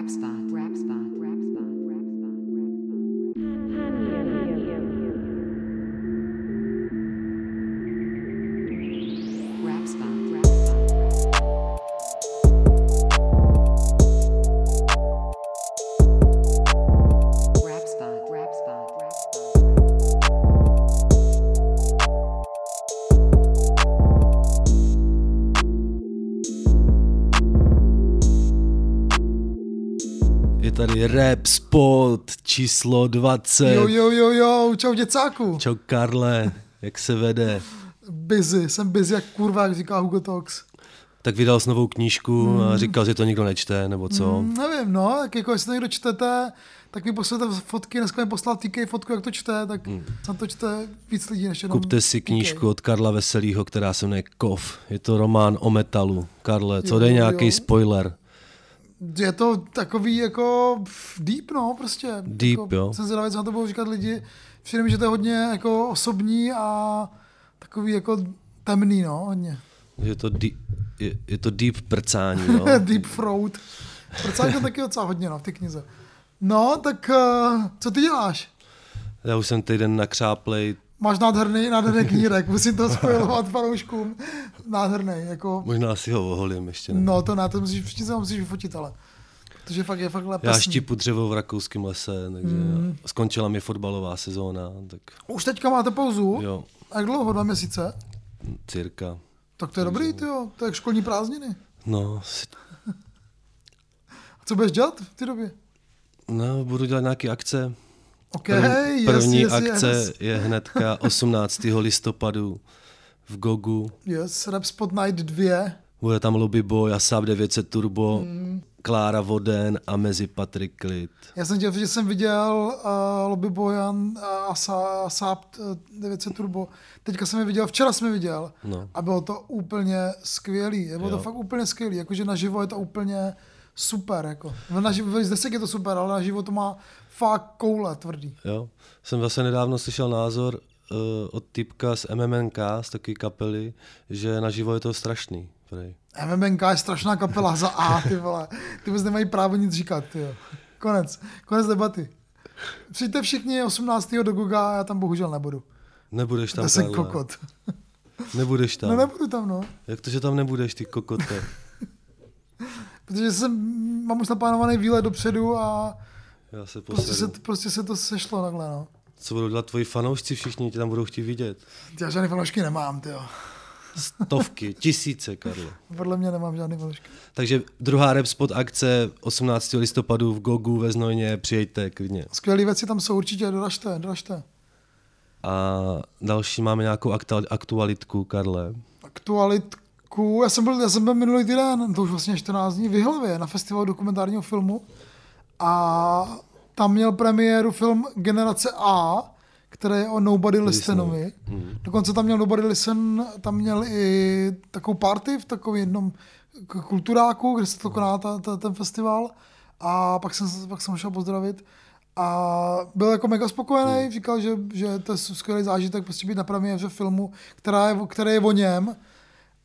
Rap spot, rap spot, rap spot číslo 20. Jo, jo, jo, jo, čau děcáku. Čau Karle, jak se vede? Busy, jsem busy jak kurva, jak říká Hugo Talks. Tak vydal s novou knížku a říkal, že to nikdo nečte, nebo co? Mm, nevím, no, tak jako jestli to někdo čtete, tak mi pošlete fotky, dneska mi poslal TK fotku, jak to čte, tak mm. tam to čte víc lidí než jenom Kupte si TK. knížku od Karla Veselýho, která se jmenuje Kov. Je to román o metalu. Karle, co Jo, jde jo. nějaký spoiler? Je to takový jako deep, no, prostě. Deep, jako, jo. Jsem zvědavý, co na to budou říkat lidi. Přijde mi, že to je hodně jako osobní a takový jako temný, no, hodně. Je to, deep, je, je to deep prcání, no. Deep throat. Proč to taky docela hodně, no, v té knize. No, tak uh, co ty děláš? Já už jsem týden nakřáplej, Máš nádherný, nádherný knírek, musím to spojovat fanouškům. Nádherný, jako, možná si ho oholím ještě. Ne? no to na to musíš, všichni se ho musíš vyfotit, ale. Protože fakt je fakt Já lepesný. štípu dřevo v rakouském lese, takže Mm. skončila mi fotbalová sezóna, tak Už teďka máte pauzu? jo, A jak dlouho? Dva měsíce? cirka. Tak to je dobrý, jo. To je jak školní prázdniny. No, si- A co budeš dělat v té době? no, budu dělat nějaké akce. OK, První, yes, první yes, akce yes. je hnedka 18. listopadu v Gogu. Yes, Rap Spot Night 2. Bude tam Lobby Boy, Asap 900 Turbo, Mm. Klára Voden a mezi Patrik Klid. Já jsem chtěl, že jsem viděl uh, Lobby Bojan a uh, 900 Turbo. Teďka jsem je viděl, včera jsem je viděl No. a bylo to úplně skvělý. Bylo Jo. to fakt úplně skvělý. Jakože naživo je to úplně super. Jako. Naživo, z desek je to super, ale naživo to má fakt koule tvrdý. Jo? Jsem zase nedávno slyšel názor uh, od typka z MMNK, z takové kapely, že naživo je to strašný. Prej. MMNK je strašná kapela za A, ty vole. Ty vůbec nemají právo nic říkat, ty jo. Konec. Konec debaty. Přijďte všichni 18. do Goga, já tam bohužel nebudu. Nebudeš tam, jsem kokot. Nebudeš tam. No nebudu tam, no. Jak to, že tam nebudeš, ty kokote? Protože jsem, mám už naplánovaný výlet dopředu a Já se prostě se, prostě se to sešlo takhle, no. Co budou dělat tvoji fanoušci, všichni tě tam budou chtít vidět. Já žádný fanoušky nemám, ty jo. Stovky, tisíce, Karlo. Podle mě nemám žádný fanoušky. Takže druhá rap spot akce 18. listopadu v Gogu ve Znojně, přijďte klidně. Skvělé věci tam jsou určitě, doražte, doražte. A další máme nějakou aktual- aktualitku, Karle. Aktualitku, já jsem byl, já jsem byl minulý týden, to už vlastně 14 dní, v Jihlavě na festivalu dokumentárního filmu a tam měl premiéru film Generace A, který je o Nobody Listenovi. Mhm. Dokonce tam měl Nobody Listen, tam měl i takovou party v takovém jednom kulturáku, kde se to koná ta, ta, ten festival a pak jsem, se- pak jsem šel pozdravit a byl jako mega spokojený, říkal, že, že to je skvělý zážitek prostě být na premiéře filmu, která je, který je o něm.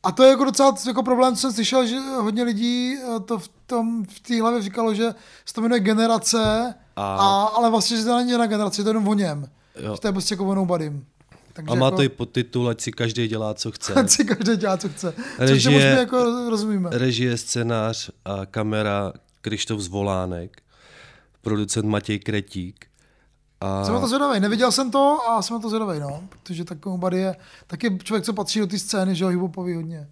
A to je jako docela jako problém, co jsem slyšel, že hodně lidí eh, to v tom v té hlavě říkalo, že se to jmenuje generace, A- a, ale vlastně, že to není na generaci, je to jenom o něm. Jo. Že to je prostě jako o nobodym. Takže A má jako, to i podtitul, ať si každý dělá, co chce. ať si každý dělá, co chce. Což Režie- my jako rozumíme. Režie, scénář a kamera Krištof Zvolánek, producent Matěj Kretík. A Jsem na to zvědavý, neviděl jsem to a jsem na to zvědavý, no. Protože tak Nobody je taky člověk, co patří do té scény, že ho hiphopový hodně.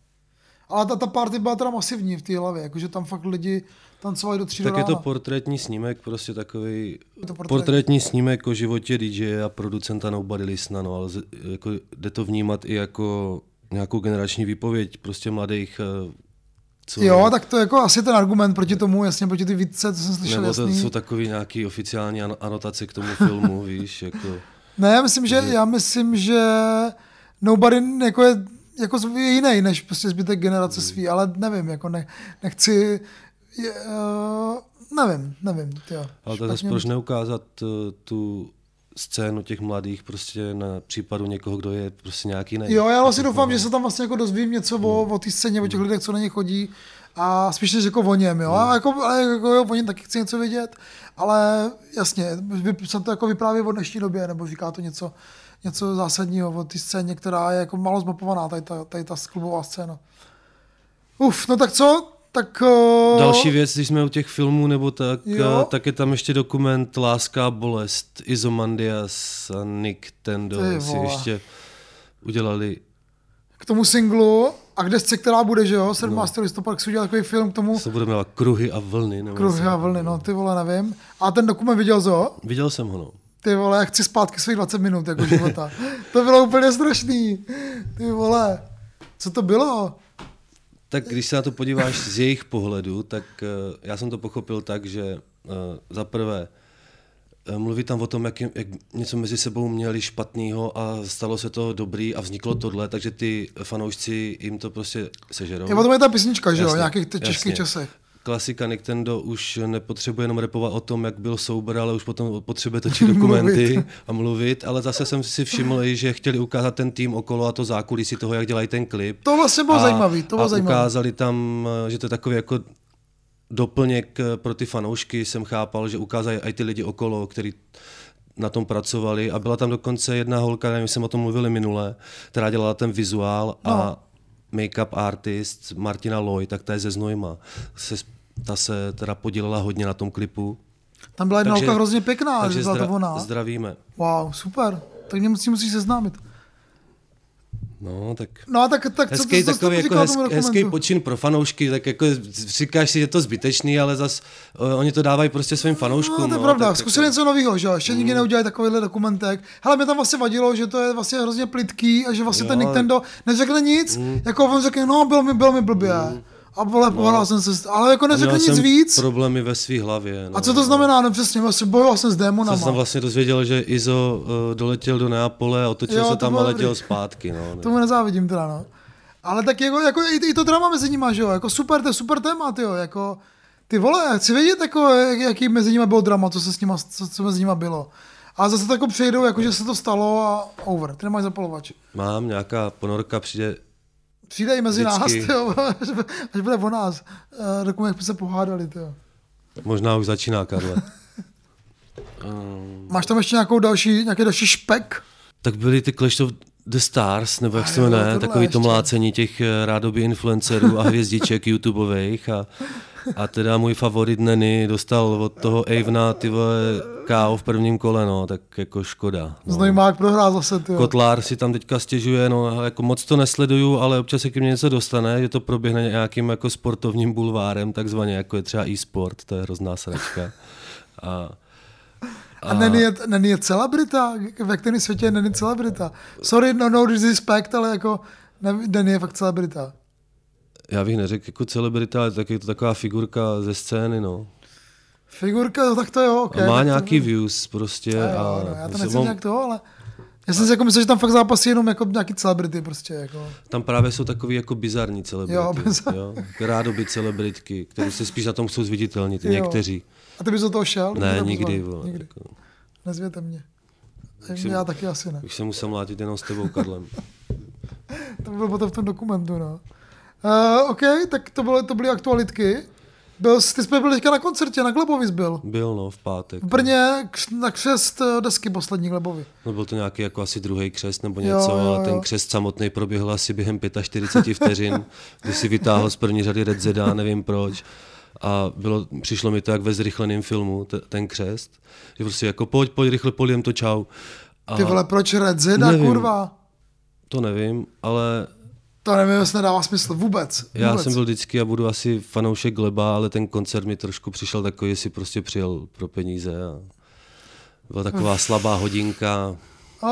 Ale ta, ta party byla teda masivní v té hlavě, jakože tam fakt lidi tancovali do tří do tak je to portrétní snímek, prostě takový Je to portrét. portrétní snímek o životě DJ a producenta Nobody Listna, no, ale z- jako, jde to vnímat i jako nějakou generační výpověď prostě mladých, eh, co, Jo, tak to je jako asi ten argument proti tomu, jasně proti ty výtce, co jsem slyšel, nebo to jasný. jsou takový nějaký oficiální ano- anotace k tomu filmu, víš, jako... Ne, já myslím, že, já myslím, že Nobody jako je, jako je jiný než prostě zbytek generace Hmm. svý, ale nevím, jako ne, nechci, je, uh, nevím, nevím, tyjo. Ale Špatně proč neukázat uh, tu scénu těch mladých prostě na případu někoho, kdo je prostě nějaký ne. Jo, já vlastně doufám, že se tam vlastně jako dozvím něco o, o té scéně, o těch lidech, co na ně chodí a spíš než jako o něm, jo. A jako, ale jako jo, o něm taky chci něco vědět, ale jasně, se to jako vypráví o dnešní době, nebo říká to něco, něco zásadního o té scéně, která je jako málo zmapovaná, tady ta, tady ta klubová scéna. Uf, no tak co? Tak... Uh, Další věc, když jsme u těch filmů, nebo tak, Jo. eh, tak je tam ještě dokument Láska a bolest, Izomandias a Nick Tendo si ještě udělali K tomu singlu a k desce, která bude, že jo, 17. listopad, si udělal takový film k tomu se bude jmenovat Kruhy a vlny. Nebo Kruhy a vlny, no ty vole, nevím. A ten dokument viděl zo? Viděl jsem ho, no. Ty vole, já chci zpátky svých 20 minut jako života. to bylo úplně strašný. Ty vole, co to bylo? Tak když se na to podíváš z jejich pohledu, tak eh, já jsem to pochopil tak, že eh, za prvé eh, mluví tam o tom, jak, jak něco mezi sebou měli špatného a stalo se to dobrý a vzniklo tohle, takže ty fanoušci jim to prostě sežerou. Je potom je ta písnička, že jo, nějakých t- těžkých časech. Klasika Nintendo už nepotřebuje jenom repovat o tom, jak byl soubor, ale už potom potřebuje točit dokumenty Mluvit. a mluvit, ale zase jsem si všiml, že chtěli ukázat ten tým okolo a to zákulisí toho, jak dělají ten klip. To vlastně bylo zajímavý, to bylo a zajímavý. ukázali tam, že to je takový jako doplněk eh, pro ty fanoušky, jsem chápal, že ukázají i ty lidi okolo, který na tom pracovali a byla tam dokonce jedna holka, nevím, jsem o tom mluvili minule, která dělala ten vizuál a No. Make-up artist Martina Lloyd, tak ta je ze Znojma. Se, ta se teda podílela hodně na tom klipu. Tam byla jedna holka hrozně pěkná, že Takže byla to zdra- ona. zdravíme. Wow, super. Tak mě musí, musíš seznámit. No, tak No a tak, tak co, hezký, co, takový co jako hezký, hezký počin pro fanoušky, tak jako říkáš si, že je to zbytečný, ale zas uh, oni to dávají prostě svým fanouškům. No, to je pravda, tak zkusili jako- něco nového, že jo, ještě Mm. nikdy neudělali takovýhle dokumentek. Hele, mě tam vlastně vadilo, že to je vlastně hrozně plitký a že vlastně Jo, ten Nintendo neřekne nic, jako on řekne, no, bylo mi, bylo mi blbě. A vole, pohrál jsem se, ale jako neřekne Měl nic jsem víc. problémy ve své hlavě. No. A co to znamená? No přesně, vlastně bojoval jsem s Jsem se tam démonama. vlastně dozvěděl, že Izo uh, doletěl do Neapole a otočil Jo, se tam a letěl dobrý. zpátky. No, Tomu nezávidím teda, no. Ale tak jako, jako i, i, to drama mezi nimi, že jo, jako super, to je super téma, ty jo, jako, ty vole, já chci vědět, jako, jak, jaký mezi nimi bylo drama, co se s nima, co, co mezi nimi bylo. A zase tak jako přejdou, jako, že se to stalo a over, ty nemáš zapalovač. Mám nějaká ponorka, přijde, Přijde i mezi nás, Vždycky. tyjo, až, bude- až bude o nás. Uh, dokument, jak jsme se pohádali, tyjo. možná už začíná, Karle. um, Máš tam ještě nějakou další, nějaký další špek? tak byly ty Clash of the Stars, nebo jak se jmenuje, takový to mlácení těch eh, rádoby influencerů a hvězdiček YouTubeových a, a teda můj favorit Neny dostal od toho Avena ty vole KO v prvním kole, no, tak jako škoda. No. Znojmák prohrál zase, tyjo. Kotlár si tam teďka stěžuje, no jako moc to nesleduju, ale občas se k mě něco dostane, že to proběhne nějakým jako sportovním bulvárem, takzvaně jako je třeba e-sport, to je hrozná sračka. A, A Nenny je, Nenny je celebrita, ve kterém světě Nenny celebrita. Sorry, no, no disrespect, ale jako ne, Nenny je fakt celebrita. Já bych neřekl jako celebrita, ale tak je to taková figurka ze scény, no. Figurka, no tak to jo, okay, a má nějaký to, views prostě. a, A, jo, no, já to se- nechci on- nějak toho, ale já jsem si jako myslel, že tam fakt zápasí jenom jako nějaký celebrity prostě, jako. Tam právě jsou takový jako bizarní celebrity. Jo, bizar- jo, rádoby celebritky, které se spíš na tom chcou zviditelnit, Jo. někteří. A ty bys do toho šel? Ne, nikdy. Vole, nikdy. Jako, Nezvěte mě. jsem- Já taky asi ne. bych se musel mlátit jenom s tebou, Karlem. To bylo potom v tom dokumentu, no. Uh, OK, tak to, bylo, to byly aktualitky. Byl, jsi- ty jsme byli teďka na koncertě, na Glebovi jsi byl. Byl, no, v pátek. V Brně na křest eh, desky poslední Glebovi. No byl to nějaký jako asi druhý křest nebo Jo, něco, jo, ale jo. ten křest samotný proběhl asi během 45 vteřin, kdy si vytáhl z první řady Red Zeda, nevím proč. A bylo, přišlo mi to jak ve zrychleném filmu, te, ten křest. Že prostě jako pojď, pojď, rychle polijem to čau. A Ty vole, proč Red Zeda, Nevím. kurva? to nevím, ale To nevím, jestli nedává smysl vůbec. já vůbec. jsem byl vždycky a budu asi fanoušek Gleba, ale ten koncert mi trošku přišel takový, že si prostě přijel pro peníze. A byla taková slabá hodinka.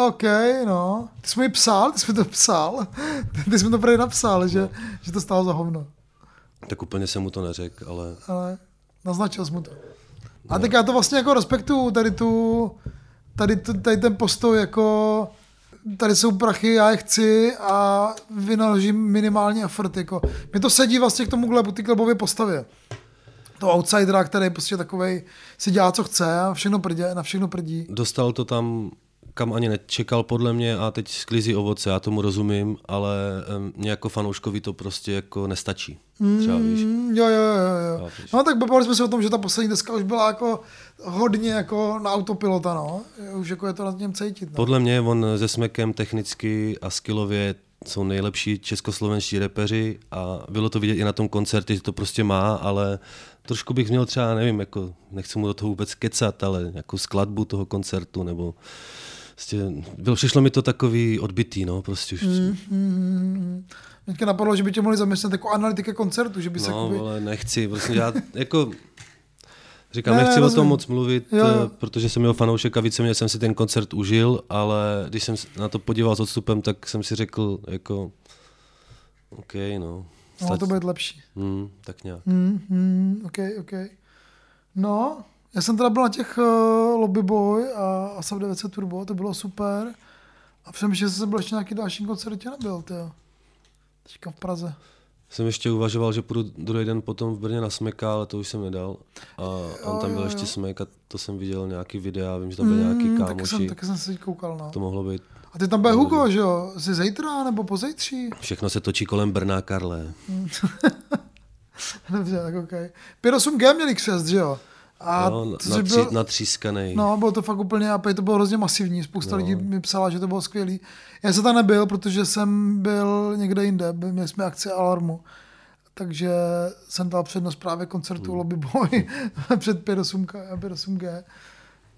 OK, no. Ty jsi mi psal, ty jsi mi to psal. Ty jsi mi to prý napsal, že, že to stálo za hovno. Tak úplně jsem mu to neřekl, ale Ale naznačil jsi mu to. A tak já to vlastně jako respektuju, tady tu, tady, tu, tady ten postoj jako tady jsou prachy, já je chci a vynaložím minimální effort. Jako. Mě to sedí vlastně k tomu Glebu, ty Glebově postavě. To outsidera, který prostě takovej si dělá, co chce a všechno prdě, na všechno prdí. dostal to tam kam ani nečekal podle mě a teď sklízí ovoce, já tomu rozumím, ale mě jako fanouškovi to prostě jako nestačí. Třeba víš. Mm, jo, jo, jo, jo. No tak bavili jsme se o tom, že ta poslední deska už byla jako hodně jako na autopilota, no. Už jako je to na něm cítit, no. Podle mě on se Smekem technicky a skillově jsou nejlepší českoslovenští repeři a bylo to vidět i na tom koncertě, že to prostě má, ale trošku bych měl třeba, nevím, jako nechci mu do toho vůbec kecat, ale jako skladbu toho koncertu nebo prostě, bylo, přišlo mi to takový odbitý, no, prostě už. Mm. Mm, Mě napadlo, že by tě mohli zaměstnat jako analytika koncertu, že by se No, jakoby... ale nechci, prostě já jako Říkám, Ne, nechci ne, o tom moc mluvit, Jo, eh, protože jsem jeho fanoušek a víceméně jsem si ten koncert užil, ale když jsem na to podíval s odstupem, tak jsem si řekl, jako, OK, no. No, Stať- to bude lepší. Hmm, tak nějak. Mm, mm, OK, OK. No, já jsem teda byl na těch uh, Lobby Boy a ASAP 900 Turbo, to bylo super. A přemýšlel jsem, že jsem byl ještě nějaký další koncertě nebyl, ty Teďka v Praze. Jsem ještě uvažoval, že půjdu druhý den potom v Brně na Smeka, ale to už jsem nedal. A on tam byl jo, ještě jo. Smek a to jsem viděl nějaký videa, vím, že tam byly nějaký Mm, taky jsem, kámoši. taky jsem se koukal, no. To mohlo být. A ty tam bude Hugo, že jo? Jsi zítra nebo pozejtří? Všechno se točí kolem Brna, Karle. Dobře, tak OK. 5-8G měli křest, že jo? A no, na, byl- tři, natřískanej. No, bylo to fakt úplně, a to bylo hrozně masivní. Spousta No. lidí mi psala, že to bylo skvělý. Já jsem tam nebyl, protože jsem byl někde jinde, měli jsme akci Alarmu. Takže jsem dal přednost právě koncertu Hmm. Lobby Boy před 5.8G. 5.8G.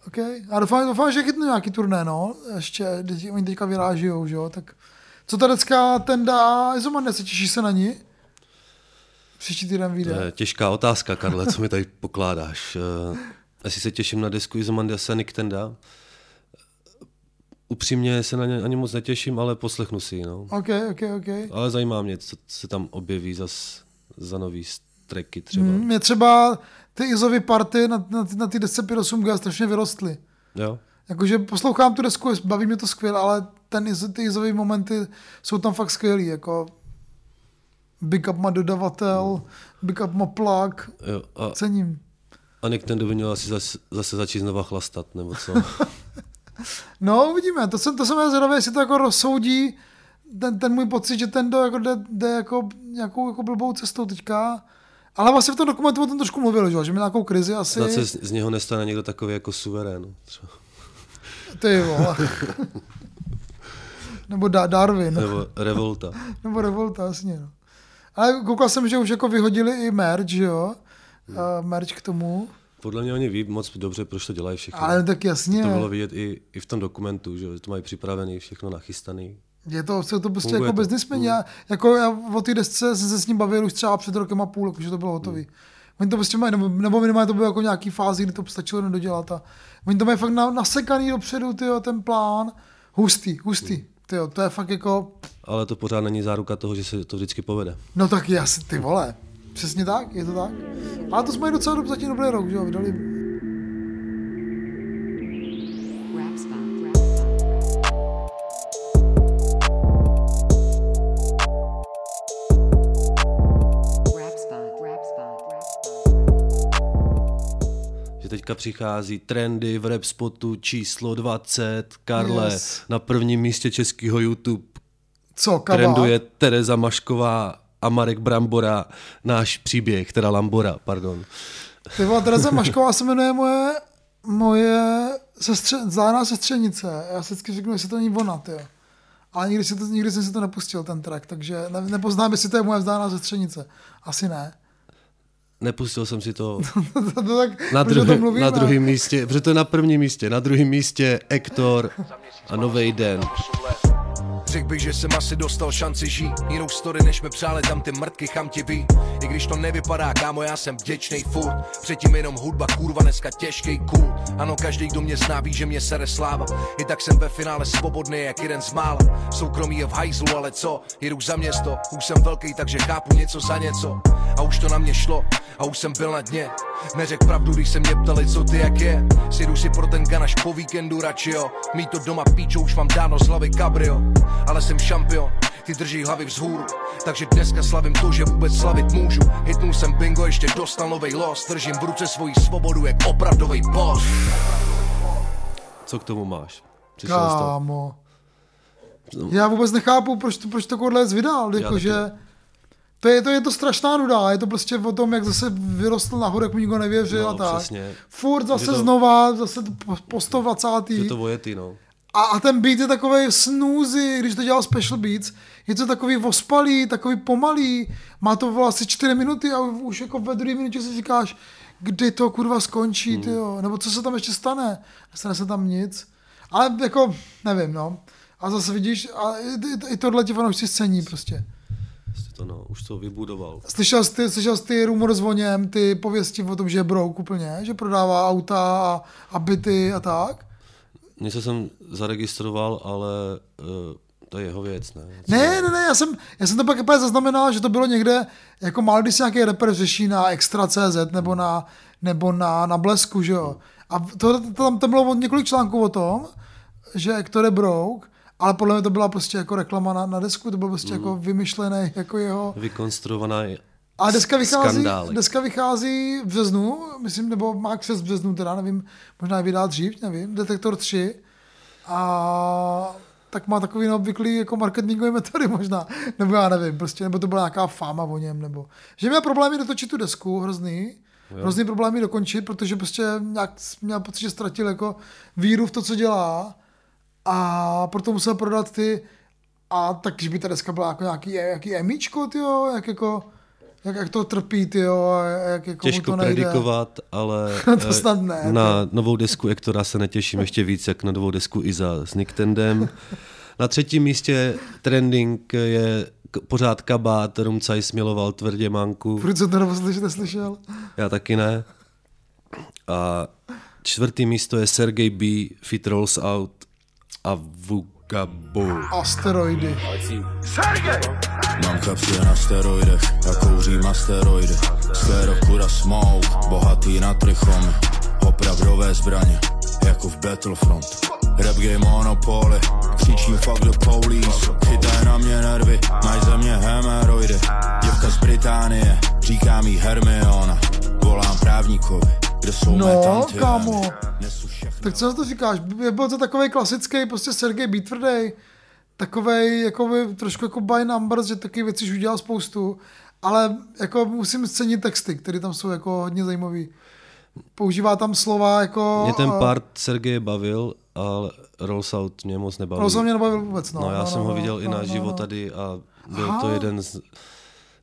OK. A doufám, doufám, že chytnu nějaký turné, no. Ještě, oni teďka vyrážijou, že jo. Tak co ta decka Tenda Izomania, se těší se na ní? Příští týden To vyjde. je těžká otázka, Karle, co mi tady pokládáš. Uh, jestli se těším na desku Izomandiasa Niktenda. Upřímně se na ně ani moc netěším, ale poslechnu si ji. No. OK, OK, OK. Ale zajímá mě, co se tam objeví zas za nový tracky třeba. Mm, mě třeba ty Izovy party na, na, na ty desce 8G strašně vyrostly. Jo? Jakože poslouchám tu desku, baví mě to skvěle, ale ten, ty Izovy momenty jsou tam fakt skvělý, jako Big Up má dodavatel, Big Up má plug, jo. A, cením. a Niktendo by měl asi zase, zase začít znova chlastat, nebo co? No, uvidíme, to jsem, to jsem já zvědavý, jestli to jako rozsoudí ten, ten můj pocit, že ten do jako jde, jde jako nějakou jako blbou cestou teďka. Ale vlastně v tom dokumentu o tom trošku mluvil, že, že měl nějakou krizi asi. Snad se z, z něho nestane někdo takový jako suverén. Třeba. Ty vole. Nebo da- Darwin. Nebo Revolta. Nebo Revolta, jasně. No. Ale koukal jsem, že už jako vyhodili i merch, že jo? Hmm. Uh, merch k tomu. Podle mě oni ví moc dobře, proč to dělají všechno. Ale tak jasně. To bylo vidět i, i v tom dokumentu, že to mají připravený, všechno nachystaný. Je to, jsou to prostě Funguje jako biznismeni. Já, jako já o té desce jsem se s ním bavil už třeba před rokem a půl, že to bylo hotový. Hmm. Oni to prostě mají, nebo, nebo minimálně to bylo jako nějaký fázi, kdy to stačilo jenom dodělat. A oni to mají fakt na, nasekaný dopředu, tyjo, ten plán. Hustý, hustý. Hmm. Tyjo, to je fakt jako, Ale to pořád není záruka toho, že se to vždycky povede. no tak jasně, ty vole. Přesně tak, je to tak. Ale to jsme docela dob, zatím dobrý rok, že jo, vydali teďka přichází trendy v rap spotu číslo 20, Karle, Yes. na prvním místě českého YouTube Co, kabát? trenduje Tereza Mašková a Marek Brambora, náš příběh, teda Lambora, pardon. Ty vole, Tereza Mašková se jmenuje moje, moje sestře, zájemná sestřenice. Já si vždycky řeknu, jestli to není ona, tyjo. Ale nikdy, si to, nikdy jsem si to nepustil, ten track, takže ne, nepoznám, jestli to je moje vzdálená sestřenice. Asi ne. Nepustil jsem si to to, to tak, na, druhý, mluvíme? na druhém místě, protože to je na prvním místě, na druhém místě Ektor a Nový den. Řekl bych, že jsem asi dostal šanci žít. Jinou story, než mi přáli tam ty mrtky chamtiví I když to nevypadá, kámo, já jsem vděčnej furt. Předtím jenom hudba, kurva, dneska těžkej cool Ano, každý, kdo mě zná, ví, že mě sere sláva. I tak jsem ve finále svobodný, jak jeden z mála. Soukromí je v hajzlu, ale co? Jedu za město, už jsem velký, takže chápu něco za něco. A už to na mě šlo, a už jsem byl na dně. Neřek pravdu, když se mě ptali, co ty jak je. Sjedu si pro ten ganaš po víkendu radši jo. Mít to doma píčo, už mám dáno z hlavy kabrio Ale jsem šampion, ty drží hlavy vzhůru Takže dneska slavím to, že vůbec slavit můžu Hitnul jsem bingo, ještě dostal novej los Držím v ruce svoji svobodu, jak opravdovej boss Co k tomu máš? Přišel. Kámo. Já vůbec nechápu, proč to, proč to Kodlec vydal, jakože... To je, to je to strašná nuda, je to prostě o tom, jak zase vyrostl nahoru, jak mu nikdo nevěřil No, a tak. přesně. Furt zase Je to- znova, zase po, po 120. Je to vojetý, no. A, a ten beat je takový snoozy, když to dělal Special Beats, je to takový ospalý, takový pomalý, má to bylo asi 4 minuty a už jako ve druhé minutě si říkáš, kdy to kurva skončí, Hmm. tyjo, nebo co se tam ještě stane, nestane se tam nic, ale jako, nevím, no. A zase vidíš, a i, i, tohle ti fanoušci scéní prostě. Prostě to, no. Už to vybudoval. Slyšel jsi, ty, slyšel jsi ty rumor s voněm, ty pověsti o tom, že je brouk úplně, že prodává auta a, a byty a tak? Něco jsem zaregistroval, ale uh, to je jeho věc, ne? Ne, ne, ne, já jsem, já jsem to pak úplně zaznamenal, že to bylo někde, jako málo když se nějaký rapper řeší na Extra.cz nebo na, nebo na, na Blesku, že jo. A to, to, tam, tam bylo několik článků o tom, že Hector je brouk, ale podle mě to byla prostě jako reklama na, na desku, to byl prostě jako vymyšlený jako jeho... Vykonstruovaná A deska vychází, skandálek. deska vychází v březnu, myslím, nebo má křes v březnu, teda nevím, možná je vydá dřív, nevím, Detektor 3. A tak má takový neobvyklý jako marketingový metody možná, nebo já nevím, prostě, nebo to byla nějaká fáma o něm, nebo, že měl problémy dotočit tu desku, hrozný, hrozný problémy dokončit, protože prostě nějak měl pocit, že ztratil jako víru v to, co dělá a proto musel prodat ty a tak, když by ta deska byla jako nějaký, nějaký emíčko, tyjo, jak jako, jak, jak to trpí, tyjo, a jak jako mu těžko to nejde. predikovat, ale To eh, snad ne, na novou desku Ektora se netěším ještě víc, jak na novou desku Iza s Nicktendem. Na třetím místě trending je pořád kabát, Rumcaj smiloval tvrdě manku. Furt jsem to neposlyšel, neslyšel. Já taky ne. A čtvrtý místo je Sergej B, Fit Rolls Out a Vugabu. Asteroidy. Mám kapsy na steroidech, já kouřím asteroidy. Sklerokura smoke, bohatý na trichomy. Opravdové zbraně, jako v Battlefront. Rap game monopoly, křičím fuck the police. Chytaj na mě nervy, mají ze mě hemeroidy. Děvka z Británie, říká mi Hermiona. Volám právníkovi, kde jsou No, mé Tak co na to říkáš? Byl to takový klasický prostě Sergej Bítvrdej, takovej jako by, trošku jako by numbers, že taky věci už udělal spoustu, ale jako musím cenit texty, které tam jsou jako hodně zajímavý. Používá tam slova jako... Mě ten eh, part Sergeje bavil, ale Rolls Out mě moc nebavil. Jsem mě nebavil vůbec, no. No, já no, jsem no, ho no, viděl i no, na no, živo no. tady a byl Aha. to jeden z,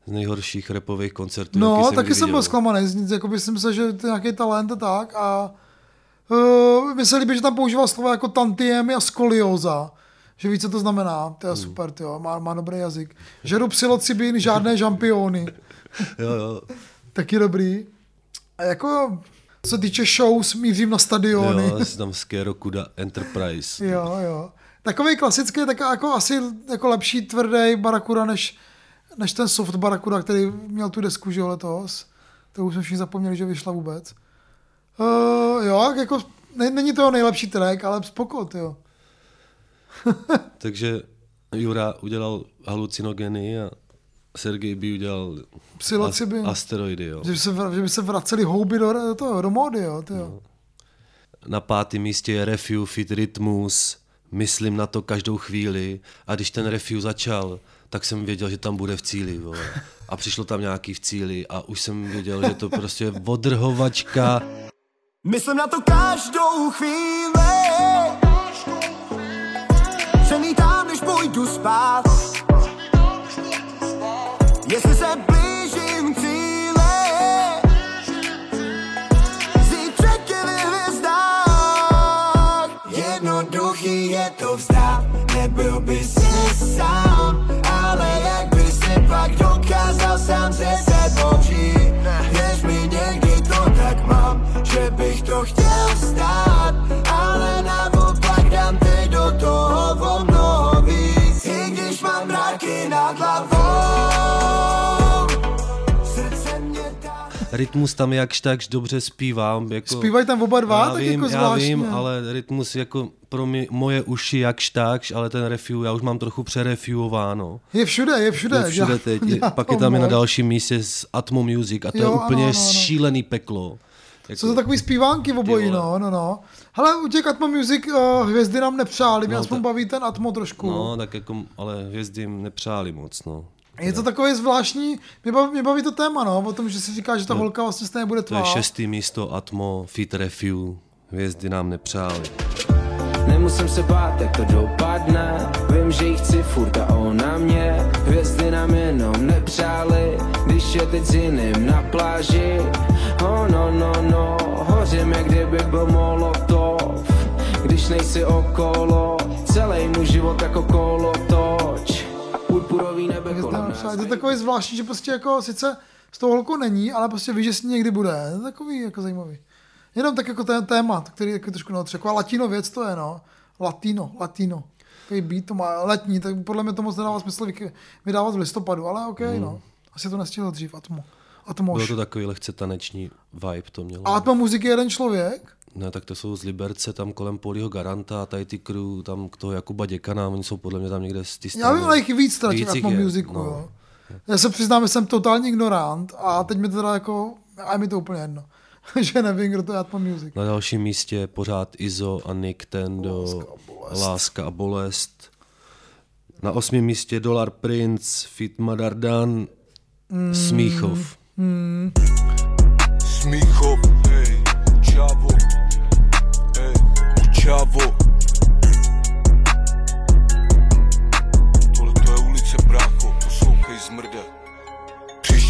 z nejhorších repových koncertů, No, jsem taky jsem byl zklamaný, z nic, jako by jsem myslel, že to je nějaký talent a tak a uh, mi se líbí, že tam používal slova jako tantiemy a skolioza, že ví, co to znamená, to je Hmm. super, tyjo, má, má dobrý jazyk. Žeru psilocybin, žádné žampiony, Jo, jo, taky dobrý. A jako, co se týče shows, mířím na stadiony. jo, jsi tam Skero Kuda Enterprise. Jo, jo. Takový klasický, tak jako asi jako lepší tvrdý Barakuda, než, než ten soft Barakuda, který měl tu desku, že jo, letos. To už jsme všichni zapomněli, že vyšla vůbec. Uh, jo, jako, ne, není to nejlepší track, ale spoko, jo. Takže Jura udělal halucinogeny a Sergej by udělal Psilocybin. as- asteroidy. Jo. Že by se, že by se vraceli houby do, do, toho, do módy, jo, tyjo. Na pátém místě je Refu Fit Rytmus, myslím na to každou chvíli a když ten Refu začal, tak jsem věděl, že tam bude v cíli. Vole. A přišlo tam nějaký v cíli a už jsem věděl, že to prostě odrhovačka. Myslím na to každou chvíli. Přemítám, než půjdu spát. Jestli se blížím Zítřek je ve hvězdách. Jednoduchý je to vzdát. Nebyl by si sám Ale jak by si pak dokázal sám se sebou žít Že bych to chtěl vstát Ale naopak dám teď do toho o mnoho víc I když mám mraky nad hlavou Srdce mě dá Rytmus tam jakž takž dobře zpívám. Jako, Zpívají tam oba dva, já tak vím, jako Já zvláštně. vím, ale rytmus jako pro mě, moje uši jakž takž, ale ten refu, já už mám trochu přerefuováno. Je všude, je všude. Je všude dělá- teď, dělá pak je tam i na dalším místě s Atmo Music a to Jo, je ano, úplně ano, ano. šílený peklo. Jsou to takový zpívánky v obojí, no, no, no. Hele, u těch Atmo Music uh, hvězdy nám nepřáli, mě No, aspoň tak- baví ten Atmo trošku. No, tak jako, ale hvězdy jim nepřáli moc, no. Je to takový zvláštní, mě baví, mě baví to téma, no, o tom, že si říká, že ta holka vlastně stejně bude To tvá. je šestý místo Atmo, Fit Refuel, hvězdy nám nepřáli. Nemusím se bát, jak to dopadne Vím, že jí chci furt a ona mě Hvězdy nám jenom nepřáli Když je teď s jiným na pláži Oh no no no Hořím, jak kdybych byl molotov Když nejsi okolo Celý můj život jako kolotoč Purpurový nebe kolem nás nepřáli. To je takový zvláštní, že prostě jako sice s tou holkou není, ale prostě ví, že s ní někdy bude. To je takový jako zajímavý. Jenom tak jako ten téma, který jako trošku neotře. Taková latino věc to je, no. Latino, latino. Takový beat to má letní, tak podle mě to moc nedává smysl vy- vydávat v listopadu, ale OK, no. Asi to nestihl dřív, Atmo. Atmo. Bylo to takový lehce taneční vibe to mělo. A Atmo muziky je jeden člověk? Ne, tak to jsou z Liberce, tam kolem Polího Garanta, tady ty crew, tam k toho Jakuba Děkana, oni jsou podle mě tam někde z té Já vím, ale jich víc teda těch Atmo Musicu, no. jo. Já se přiznám, že jsem totální ignorant a teď mi to teda jako, a je mi to úplně jedno. že nevím, kdo to je Atmo Music. Na dalším místě pořád Izo a Nick Tendo, Láska a bolest. Láska a bolest. Na osmém místě Dollar Prince, Fit Madardan, Mm. Smíchov. Smíchov, ej, čavo, ej, čavo. Tohle to je ulice, brácho, poslouchej zmrde.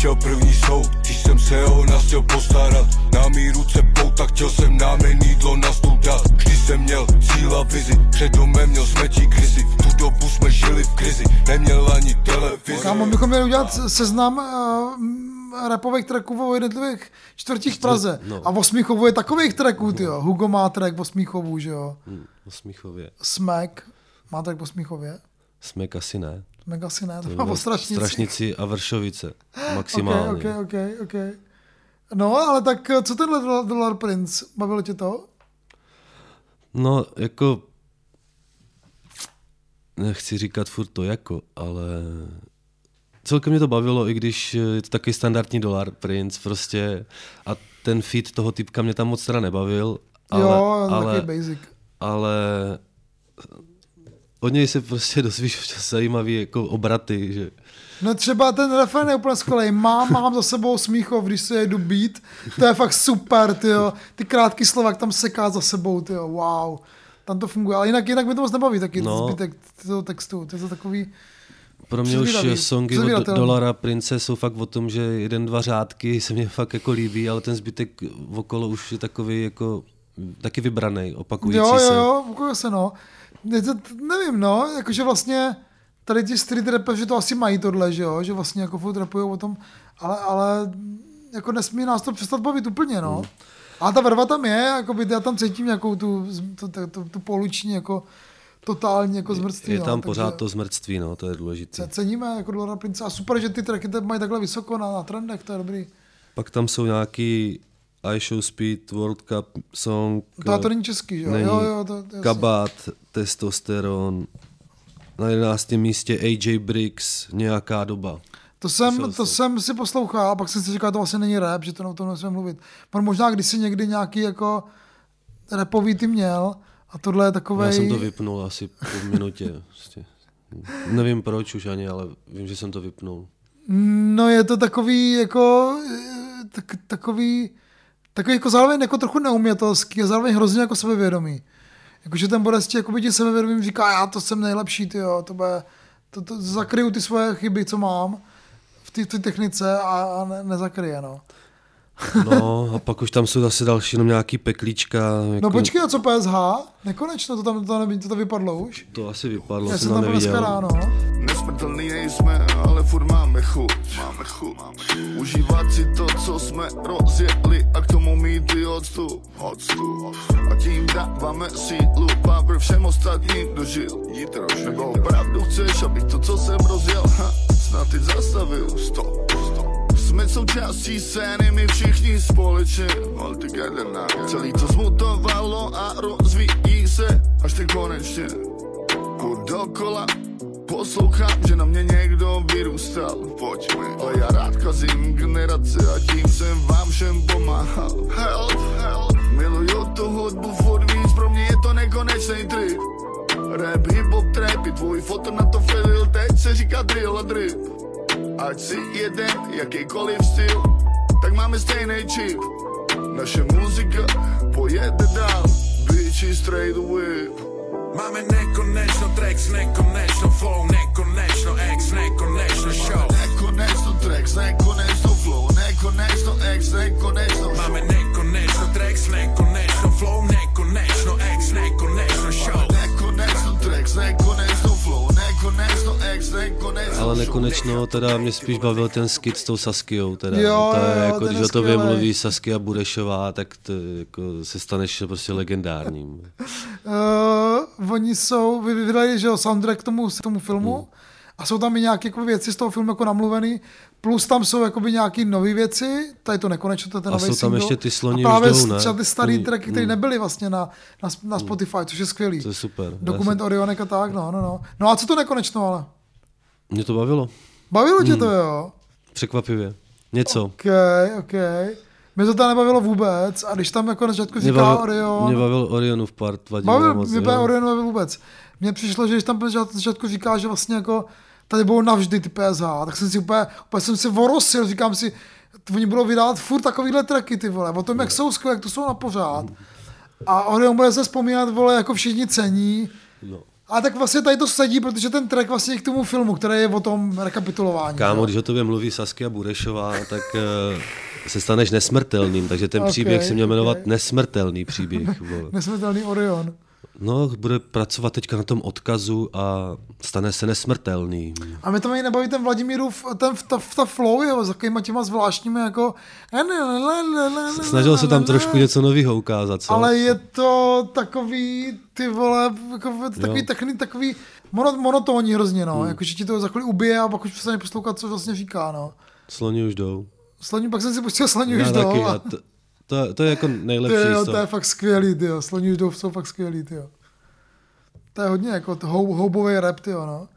Přišel první soud, když jsem se o nás chtěl postarat Na mý ruce pouta, chtěl jsem námen jídlo na stůl dát Vždy jsem měl cíl a vizi, před domem měl smetí krizi V tu dobu jsme žili v krizi, neměl ani televizi Kámo, bychom měli udělat seznam uh, rapových tracků o jednotlivých čtvrtích v Praze. no. A v Osmíchovu je takových tracků, ty jo. Hugo má track v Osmíchovu, že jo. Hm, O Smíchově. Smek má track v Osmíchově. Smek asi ne. Smek asi ne, to má bylo o Strašnici. Strašnici a Vršovice. Maximálně. ok, ok, ok. No, ale tak eh, co tenhle Dollar- Dollar Prince? Bavilo tě to? No, jako... Nechci říkat furt to jako, ale... Celkem mě to bavilo, i když je to takový standardní dolar, Prince prostě. A ten feed toho typka mě tam moc teda nebavil. Ale, jo, ale, basic. ale od něj se prostě dozvíš občas zajímavý jako obraty, že No třeba ten refren je úplně skvělý. Mám, mám za sebou smíchov, když se jedu beat. To je fakt super, ty jo. Ty krátký slova, jak tam seká za sebou, ty jo. Wow. Tam to funguje. Ale jinak, jinak mi to moc nebaví taky no. Zbytek toho textu. To je to takový... Pro mě už Předvídavý, songy od. Dolara Prince jsou fakt o tom, že jeden, dva řádky se mě fakt jako líbí, ale ten zbytek okolo už je takový jako taky vybraný, opakující Jo, jo, se. jo, ukuje se, no. Je to, nevím, no, jakože vlastně tady ti street rappeři to asi mají tohle, že jo, že vlastně jako furt rapujou o tom, ale, ale jako nesmí nás to přestat bavit úplně, no. Hmm. A ta vrva tam je, jako by já tam cítím nějakou tu, tu, tu, tu, tu poluční, jako totální jako zmrtství. Je no, tam takže pořád to zmrtství, no, to je důležité. ce- Ceníme jako Dolora Prince a super, že ty tracky mají takhle vysoko na, na trendech, to je dobrý. Pak tam jsou nějaký I Show Speed, World Cup song, To, to není český, jo? není Jo, jo, to, to jasně. Kabát, Testosteron, na 11. místě AJ Briggs, nějaká doba. To jsem, to jsem. si poslouchal a pak jsem si říkal, to vlastně není rap, že to o tom nesmím mluvit. On možná když si někdy nějaký jako rapový ty měl a tohle je takový. Já jsem to vypnul asi po minutě. Prostě. Nevím proč už ani, ale vím, že jsem to vypnul. No je to takový jako tak, takový takový jako zároveň jako trochu neumětelský a zároveň hrozně jako sebevědomý. Jakože ten Boresti jako by ti sebevědomým říká, já to jsem nejlepší, ty jo, to, bude, to, to zakryju ty svoje chyby, co mám v té technice a, a ne, nezakryje, no. No a pak už tam jsou zase další jenom nějaký peklíčka. Jako, No počkej, a co PSH? Nekonečno, to tam to, to, to vypadlo už? To asi vypadlo, Já jsem tam byl neviděl. dneska ráno. Nesmrtelný nejsme, ale furt máme chuť. Máme chuť. Užívat si to, co jsme rozjeli a k tomu mít i odstup. odstup. A tím dáváme sílu, power všem ostatním dožil. Nebo opravdu chceš, abych to, co jsem rozjel, ha, snad teď zastavil. Stop, stop. Jsme součástí scény, my všichni společně All together now Celý to zmutovalo a rozvíjí se Až teď konečně Půjdu dokola Poslouchám, že na mě někdo vyrůstal. Pojďme A já rád kazím generace a tím jsem vám všem pomáhal. Help, help. Miluju tu hudbu furt víc, pro mě je to nekonečný trip. Rap, hip hop, trap, i tvůj foto na to filil, teď se říká drill a drip. Ať si jeden, jakýkoliv styl, tak máme stejný čip. Naše muzika pojede dál, bitchy straight whip Máme nekonečno tracks, nekonečno flow, nekonečno ex, nekonečno show. Nekonečno tracks, nekonečno flow, nekonečno ex, nekonečno Máme nekonečno tracks, nekonečno Ale nekonečno, teda mě spíš bavil ten skit s tou Saskiou, teda. Jo, to je jo, jako, když o tobě mluví Saskia Burešová, tak to jako se staneš prostě legendárním. Uh, oni jsou, vy- vydali, že jo, soundtrack k tomu, k tomu filmu Hmm. a jsou tam i nějaké jako věci z toho filmu jako namluvený, plus tam jsou jakoby nějaké nové věci, tady to nekonečno, to je ten A jsou tam single. ještě ty sloni a právě už jdou, ne? třeba ty starý Oni- tracky, které mm. nebyly vlastně na, na, na Spotify, což je skvělý. To je super. Dokument Orionek a tak, no, no, no. No a co to nekonečno, ale? Mě to bavilo, Bavilo Hmm. tě to, jo? překvapivě. Něco. OK, OK. Mě to tam nebavilo vůbec a když tam jako na začátku říká bavil, Orion, mě bavil Orionův part, vadilo Bavil, moc. mě jo. úplně Orion nebavil vůbec. Mně přišlo, že když tam na začátku říká, že vlastně jako tady budou navždy ty PSH, tak jsem si úplně, úplně jsem si vorosil, říkám si, oni budou vydávat furt takovýhle tracky, ty vole, o tom, jak jsou skvělé, jak to jsou na pořád. A Orion bude se vzpomínat, vole, jako všichni cení. No. A tak vlastně tady to sedí, protože ten track vlastně je k tomu filmu, který je o tom rekapitulování. Kámo, když o tobě mluví Saskia Burešová, tak uh, se staneš nesmrtelným, takže ten Ok, příběh se měl jmenovat ok. Nesmrtelný příběh. Nesmrtelný Orion. No, bude pracovat teďka na tom odkazu a stane se nesmrtelný. A mě to ani nebaví ten Vladimírův, ten, ta, ta flow jeho, s takovýma těma zvláštními jako... Snažil se tam trošku něco nového ukázat, co? Ale je to takový, ty vole, jako, takový, takový, takový mono, monotónní hrozně, no. Hmm. Jako, že ti to za chvíli ubije a pak už přestane poslouchat, co vlastně říká, no. Sloni už jdou. Slaní, pak jsem si pustil Já už taky, jdou. a A, to, to, je jako ty, nejlepší jo, z to je fakt skvělý, ty jo. Slaní už jdou jsou fakt skvělý, ty jo. To je hodně jako to hou, houbový rap, ty jo, no.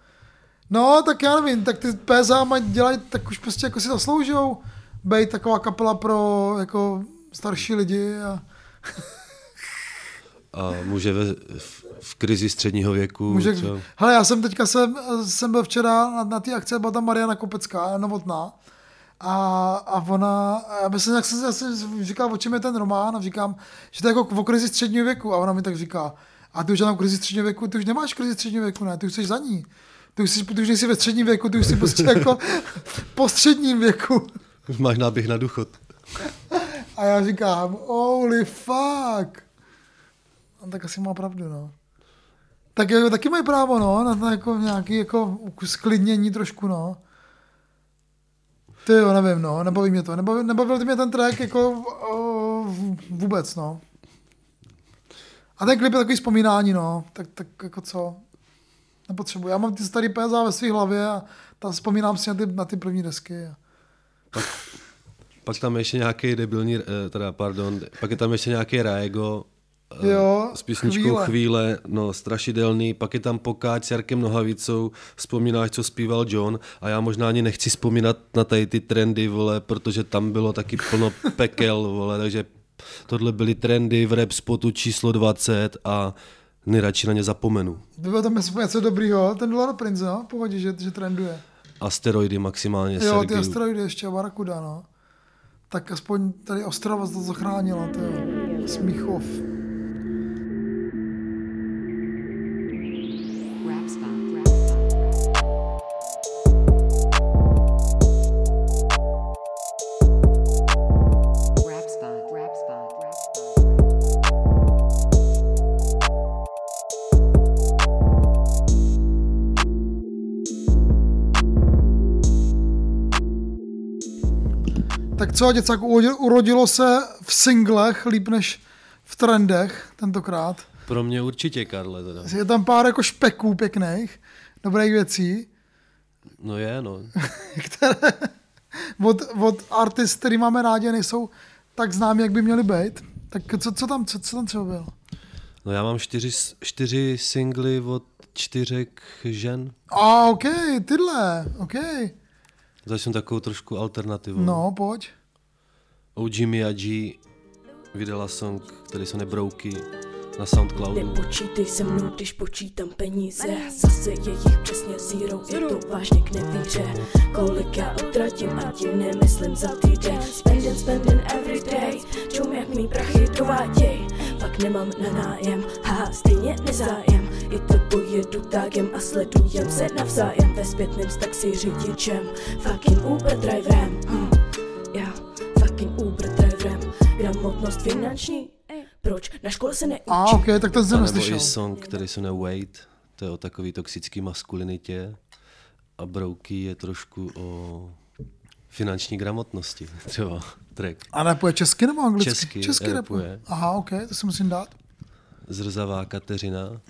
No, tak já nevím, tak ty PSA mají dělají, tak už prostě jako si zasloužou být taková kapela pro jako starší lidi a A může ve, v, v krizi středního věku, Může, co? hele, já jsem teďka jsem, jsem byl včera na, na té akci, byla tam Mariana Kopecká, novotná. A, a ona, já myslím, jak jsem, jsem říkal, o čem je ten román, a říkám, že to je jako o krizi středního věku. A ona mi tak říká, a ty už na krizi středního věku, ty už nemáš krizi středního věku, ne, ty už jsi za ní. Ty už, jsi, ty už nejsi ve středním věku, ty už jsi prostě jako po středním věku. Už máš náběh na důchod. A já říkám, holy fuck. A tak asi má pravdu, no. Tak jako, taky mají právo, no, na to jako nějaký jako sklidnění trošku, no. Ty jo, nevím, no, nebaví mě to. Nebavil, nebavil mě ten track jako o, vůbec, no. A ten klip je takový vzpomínání, no. Tak, tak jako co? Nepotřebuji. Já mám ty starý PSA ve své hlavě a tam vzpomínám si na ty, na ty první desky. A... Pak tam je ještě nějaký debilní, eh, teda pardon, pak je tam ještě nějaký Raego, Jo, s písničkou chvíle. chvíle. no strašidelný, pak je tam Pokáč s Jarkem Nohavicou, vzpomínáš, co zpíval John a já možná ani nechci vzpomínat na tady ty trendy, vole, protože tam bylo taky plno pekel, vole, takže tohle byly trendy v rap spotu číslo 20 a nejradši na ně zapomenu. Bylo tam něco dobrýho, ten Dollar Prince, no, pohodě, že, že trenduje. Asteroidy maximálně, Jo, ty Sergiu. asteroidy ještě a Barakuda, no. Tak aspoň tady Ostrava to zachránila, to jo. Smíchov. Co, děcáku, urodil- urodilo se v singlech líp než v trendech tentokrát. Pro mě určitě, Karle, teda. Je tam pár jako špeků pěkných, dobrých věcí, No je, no. které od, od artist, který máme rádi, nejsou tak známí, jak by měli být. Tak co, co tam, co, co tam třeba bylo? No já mám čtyři, čtyři singly od čtyřek žen. A OK, tyhle, OK. Začnu takovou trošku alternativu. No, pojď. OG Miyagi vydala song, který se jmenuje Brouky. na Soundcloudu. Nepočítej se mnou, když počítám peníze. Zase je jich přesně zero, je to vážně k nevíře. Kolik já utratím a tím nemyslím za týden Spending, spending every day Čum jak mý prachy dováděj Pak nemám na nájem, haha, stejně nezájem. I to pojedu tágem a sledujem se navzájem. Ve zpětném s taxi řidičem Fucking Uber driverem. Hm. Já, fucking Uber driverem Gramotnost finanční proč? Na škole se neučí. A ok, tak to jsem neslyšel. i song, který se jmenuje Wait, to je o takový toxický maskulinitě a Brouky je trošku o finanční gramotnosti, třeba track. A rapuje česky nebo anglicky? Česky česky rapuje. rapuje. Aha, ok, to si musím dát. Zrzavá Kateřina,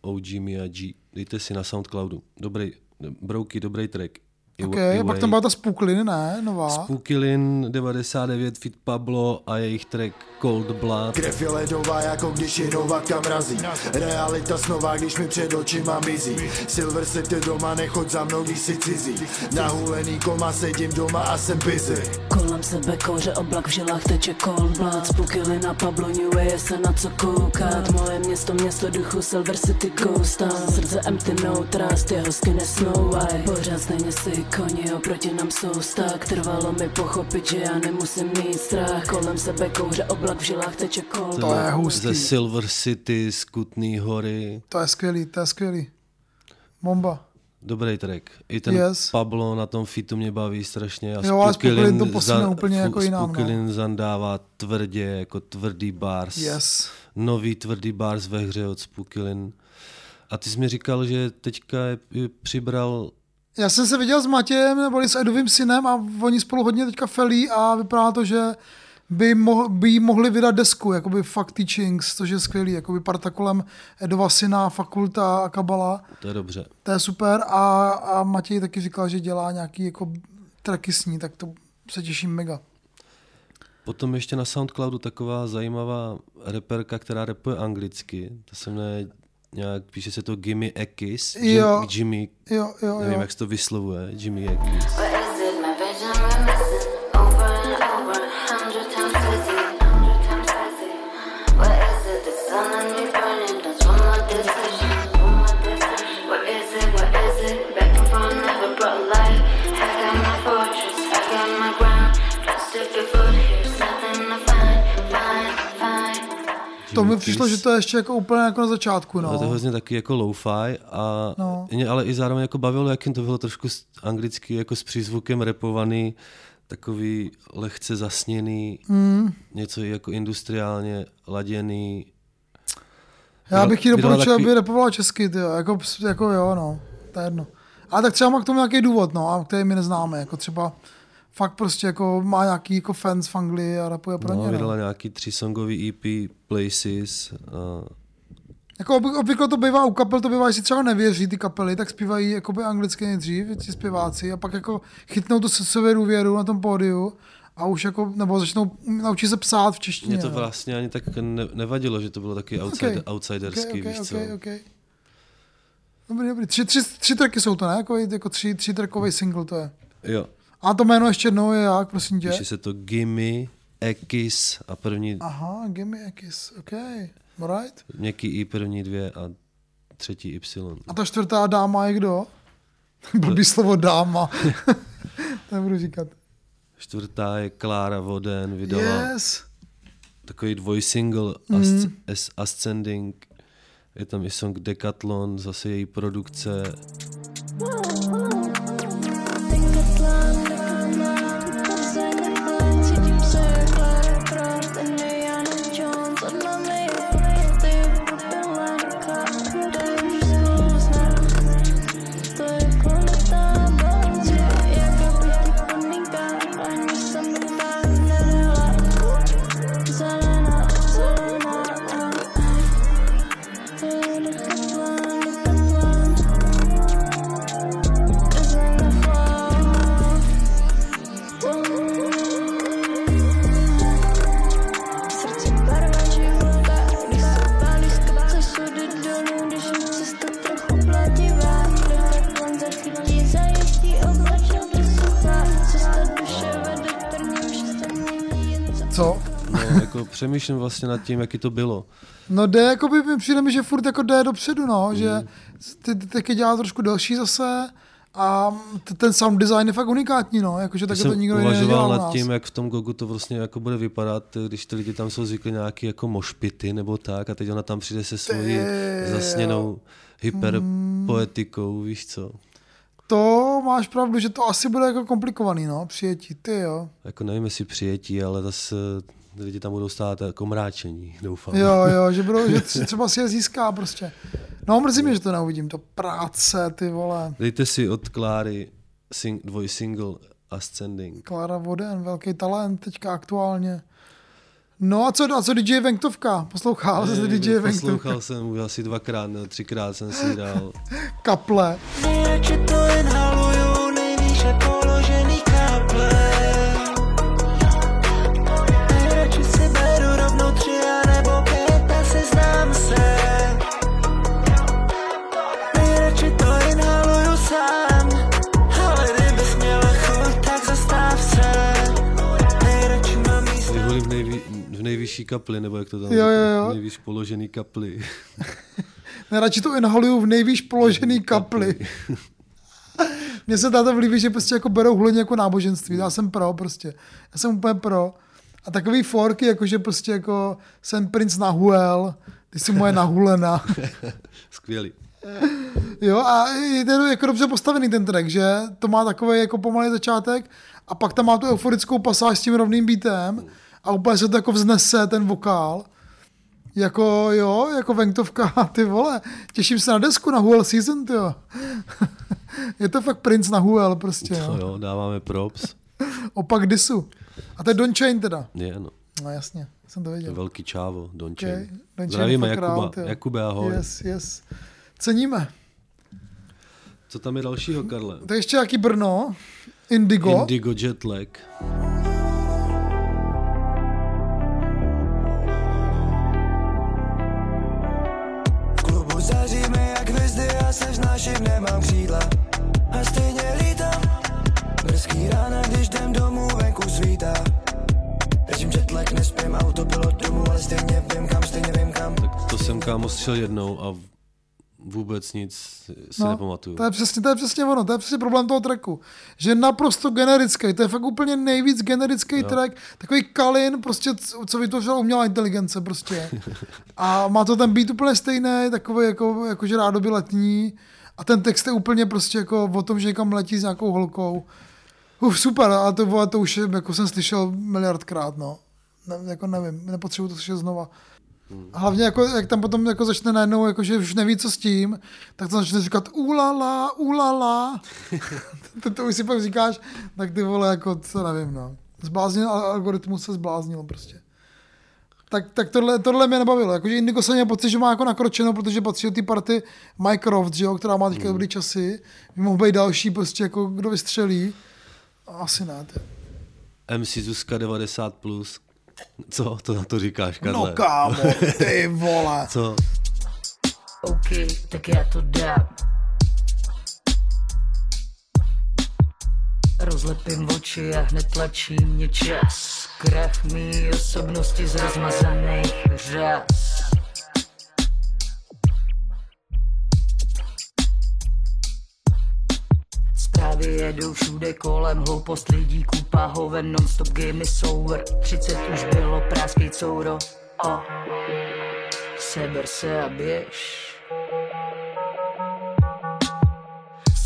OG Mia G. Dejte si na Soundcloudu. Dobrý, Brouky, dobrý track. I, Ok, i pak tam byla ta Spooklin, ne? Nová. Spookylin 99 Fit Pablo a jejich track Cold Blood. Krev je ledová, jako když jedovatka mrazí Realita snová, když mi před očima mizí. Silver City doma, nechoď za mnou, když jsi cizí. Nahulený koma, sedím doma a jsem busy. Kolem sebe kouře oblak v žilách teče cold blood. Spukily na Pablo New Way je se na co koukat. Moje město, město duchu Silver City Ghost Town. Srdce empty no trust, jeho skin je Snow White Pořád stejně si koni, oproti nám jsou tak Trvalo mi pochopit, že já nemusím mít strach Kolem sebe kouře oblak v žilách teče cold To je hustý. Ze Silver City, z Kutný hory. To je skvělý, to je skvělý. Bomba. Dobrý track. I ten Yes. Pablo na tom fitu mě baví strašně. A Jo, Spukylin to posune za- úplně fu- jako jinam, no. Spukylin zandává tvrdě, jako tvrdý bars. Yes. Nový tvrdý bars ve hře od Spukylin. A ty jsi mi říkal, že teďka je- je přibral Já jsem se viděl s Matějem, nebo s Edovým synem a oni spolu hodně teďka felí a vypadá to, že by, mo- by mohli vydat desku, jakoby Fuck Teachings, což je skvělý, jakoby parta kolem Edova syna, fakulta a kabala, to je dobře. to je super a, a Matěj taky říkal, že dělá nějaký jako tracky s ní, tak to se těším mega. Potom ještě na Soundcloudu taková zajímavá reperka, která rapuje anglicky. To se jmenuje nějak, píše se to Gimme a Kiss. Jim- Jo. Jimmy, Jo, jo, nevím, jo. jak se to vyslovuje, Jimmy a To mi přišlo, že to je ještě jako úplně jako na začátku, No. To je no. hrozně taky jako lo-fi, a No. mě ale i zároveň jako bavilo, jak jim to bylo trošku anglicky jako s přízvukem repovaný, takový lehce zasněný, Mm. něco jako industriálně laděný. Já bych Vydala doporučil, takový- aby repovala česky, tyjo. Jako, jako jo, no, to je jedno. Ale tak třeba má k tomu nějaký důvod, no, a který my neznáme, jako třeba fakt prostě jako má nějaký jako fans v Anglii a rapuje pro No, ně. vydala No. nějaký třisongový EP Places. A Jako obvy- obvykle to bývá u kapel, to bývá, jestli třeba nevěří ty kapely, tak zpívají jakoby anglicky nejdřív, ti zpěváci, a pak jako chytnou to srdcově důvěru na tom pódiu a už jako, nebo začnou, naučí se psát v češtině. mě to no. vlastně ani tak ne, nevadilo, že to bylo taky outsider, Ok. outsiderský, Ok, víš ok, co. ok, ok. Dobrý, dobrý. Tři, tři, tři tracky jsou to, ne? Jako, jako tři, tři trackový single to je. Jo, A to jméno ještě jednou je jak, prosím tě? píše se to Gimme, Ekis a první, Aha, a kiss, ok. Alright. měkký I první dvě a třetí Y. A ta čtvrtá dáma je kdo? Blbý slovo dáma. to nebudu říkat. Čtvrtá je Klára Voden, vydala Yes. takový dvojsingle Mhm. Asc- As- Ascending. Je tam i song Decathlon, zase její produkce. Co? Přemýšlím vlastně nad tím, jaký to bylo. No jde, jako by mi přijde mi, že furt jako jde dopředu, no, Mm. že ty, ty taky dělá trošku delší zase a t- ten sound design je fakt unikátní, no, jakože taky to nikdo jiný uvažoval nedělal nad tím, jak v tom Gogu to vlastně jako bude vypadat, když ty lidi tam jsou zvyklí nějaký jako mošpity nebo tak a teď ona tam přijde se svojí zasněnou hyperpoetikou, víš co. To máš pravdu, že to asi bude jako komplikovaný, no, přijetí, ty jo. Jako nevím, jestli přijetí, ale zase lidi tam budou stát jako mráčení, doufám. Jo, jo, že, budou, že tř- třeba si je získá prostě. No, mrzí mě, že to neuvidím, to práce, ty vole. Dejte si od Kláry sing, dvoj single Ascending. Klára Voden, velký talent teďka aktuálně. No a co, a co DJ Venktovka? Poslouchal jsi DJ Venktovka? Poslouchal jsem už asi dvakrát, nebo třikrát jsem si dal. Kaple. Nejradši to inhaluju, nejvýše položený kaple. Nejvyšší kapli, nebo jak to tam Jo, jo, jo. nejvýš položený kapli. Nejradši to inhaluju v nejvýš položený kapli. Mně se táto líbí, že prostě jako berou huleně jako náboženství. Já jsem pro prostě. Já jsem úplně pro. A takový forky, jakože prostě jako jsem princ Nahuel, ty jsi moje nahulena. Skvělý. Jo, a je to jako dobře postavený ten track, že to má takový jako pomalý začátek a pak tam má tu euforickou pasáž s tím rovným beatem a úplně se to jako vznese ten vokál. Jako jo, jako Venktovka, ty vole, těším se na desku na Huel Season, ty jo. je to fakt princ na Huel prostě, jo. jo, dáváme props. Opak disu. A to je Don Chain teda. Je, no. No jasně, jsem to To věděl. velký čávo, Donče. Okay. Don Chain Zdravíme Jakuba. král. Jakube, ahoj. Yes, yes. Ceníme. Co tam je dalšího, Karle? To je ještě jaký Brno? Indigo. Indigo Jetlag. V zaříme jak hvězdy, já se vznáším, nemám křídla. A stejně lítám. Brzký rána, když jdem domů, venku svítá. Držím jetlag, nespím, autopilot domů, ale stejně vím kam, stejně vím kam. To jsem kámo slyšel jednou a vůbec nic si nepamatuju. No, To je, přesně, to je přesně ono, to je přesně problém toho tracku. Že je naprosto generický, to je fakt úplně nejvíc generický track, takový kalin, prostě, co vytvořila umělá inteligence prostě. A má to ten beat úplně stejný, takový jako, jakože rádoby letní. A ten text je úplně prostě jako o tom, že někam letí s nějakou holkou. Uf, super, a to, to už jako jsem slyšel miliardkrát, no. Ne, jako nevím, nepotřebuji to slyšet znova. A Hlavně jako, jak tam potom jako začne najednou, jako, že už neví, co s tím, tak to začne říkat ulala, ulala. to, to už si pak říkáš, tak ty vole, jako, co nevím, no. Zbláznil, algoritmus se zbláznil prostě. Tak, tak tohle, tohle mě nebavilo. Jakože Indigo jsem měl pocit, že má jako nakročeno, protože patří do té party Mycroft, že jo, která má teďka dobrý časy. By mohl být další, prostě jako kdo vystřelí. Asi ne. Ty. MC Zuzka 90+. Plus. Co? To na to říkáš, Karle? No kámo, ty vole. Co? OK, tak já to dám. Rozlepím oči a hned tlačí mě čas. Krev mý osobnosti z rozmazaných řas. Zprávy jedou všude kolem, hloupost lidí, kupa hoven, non-stop game is over. 30 už bylo práskej couro. Oh. Seber se a běž.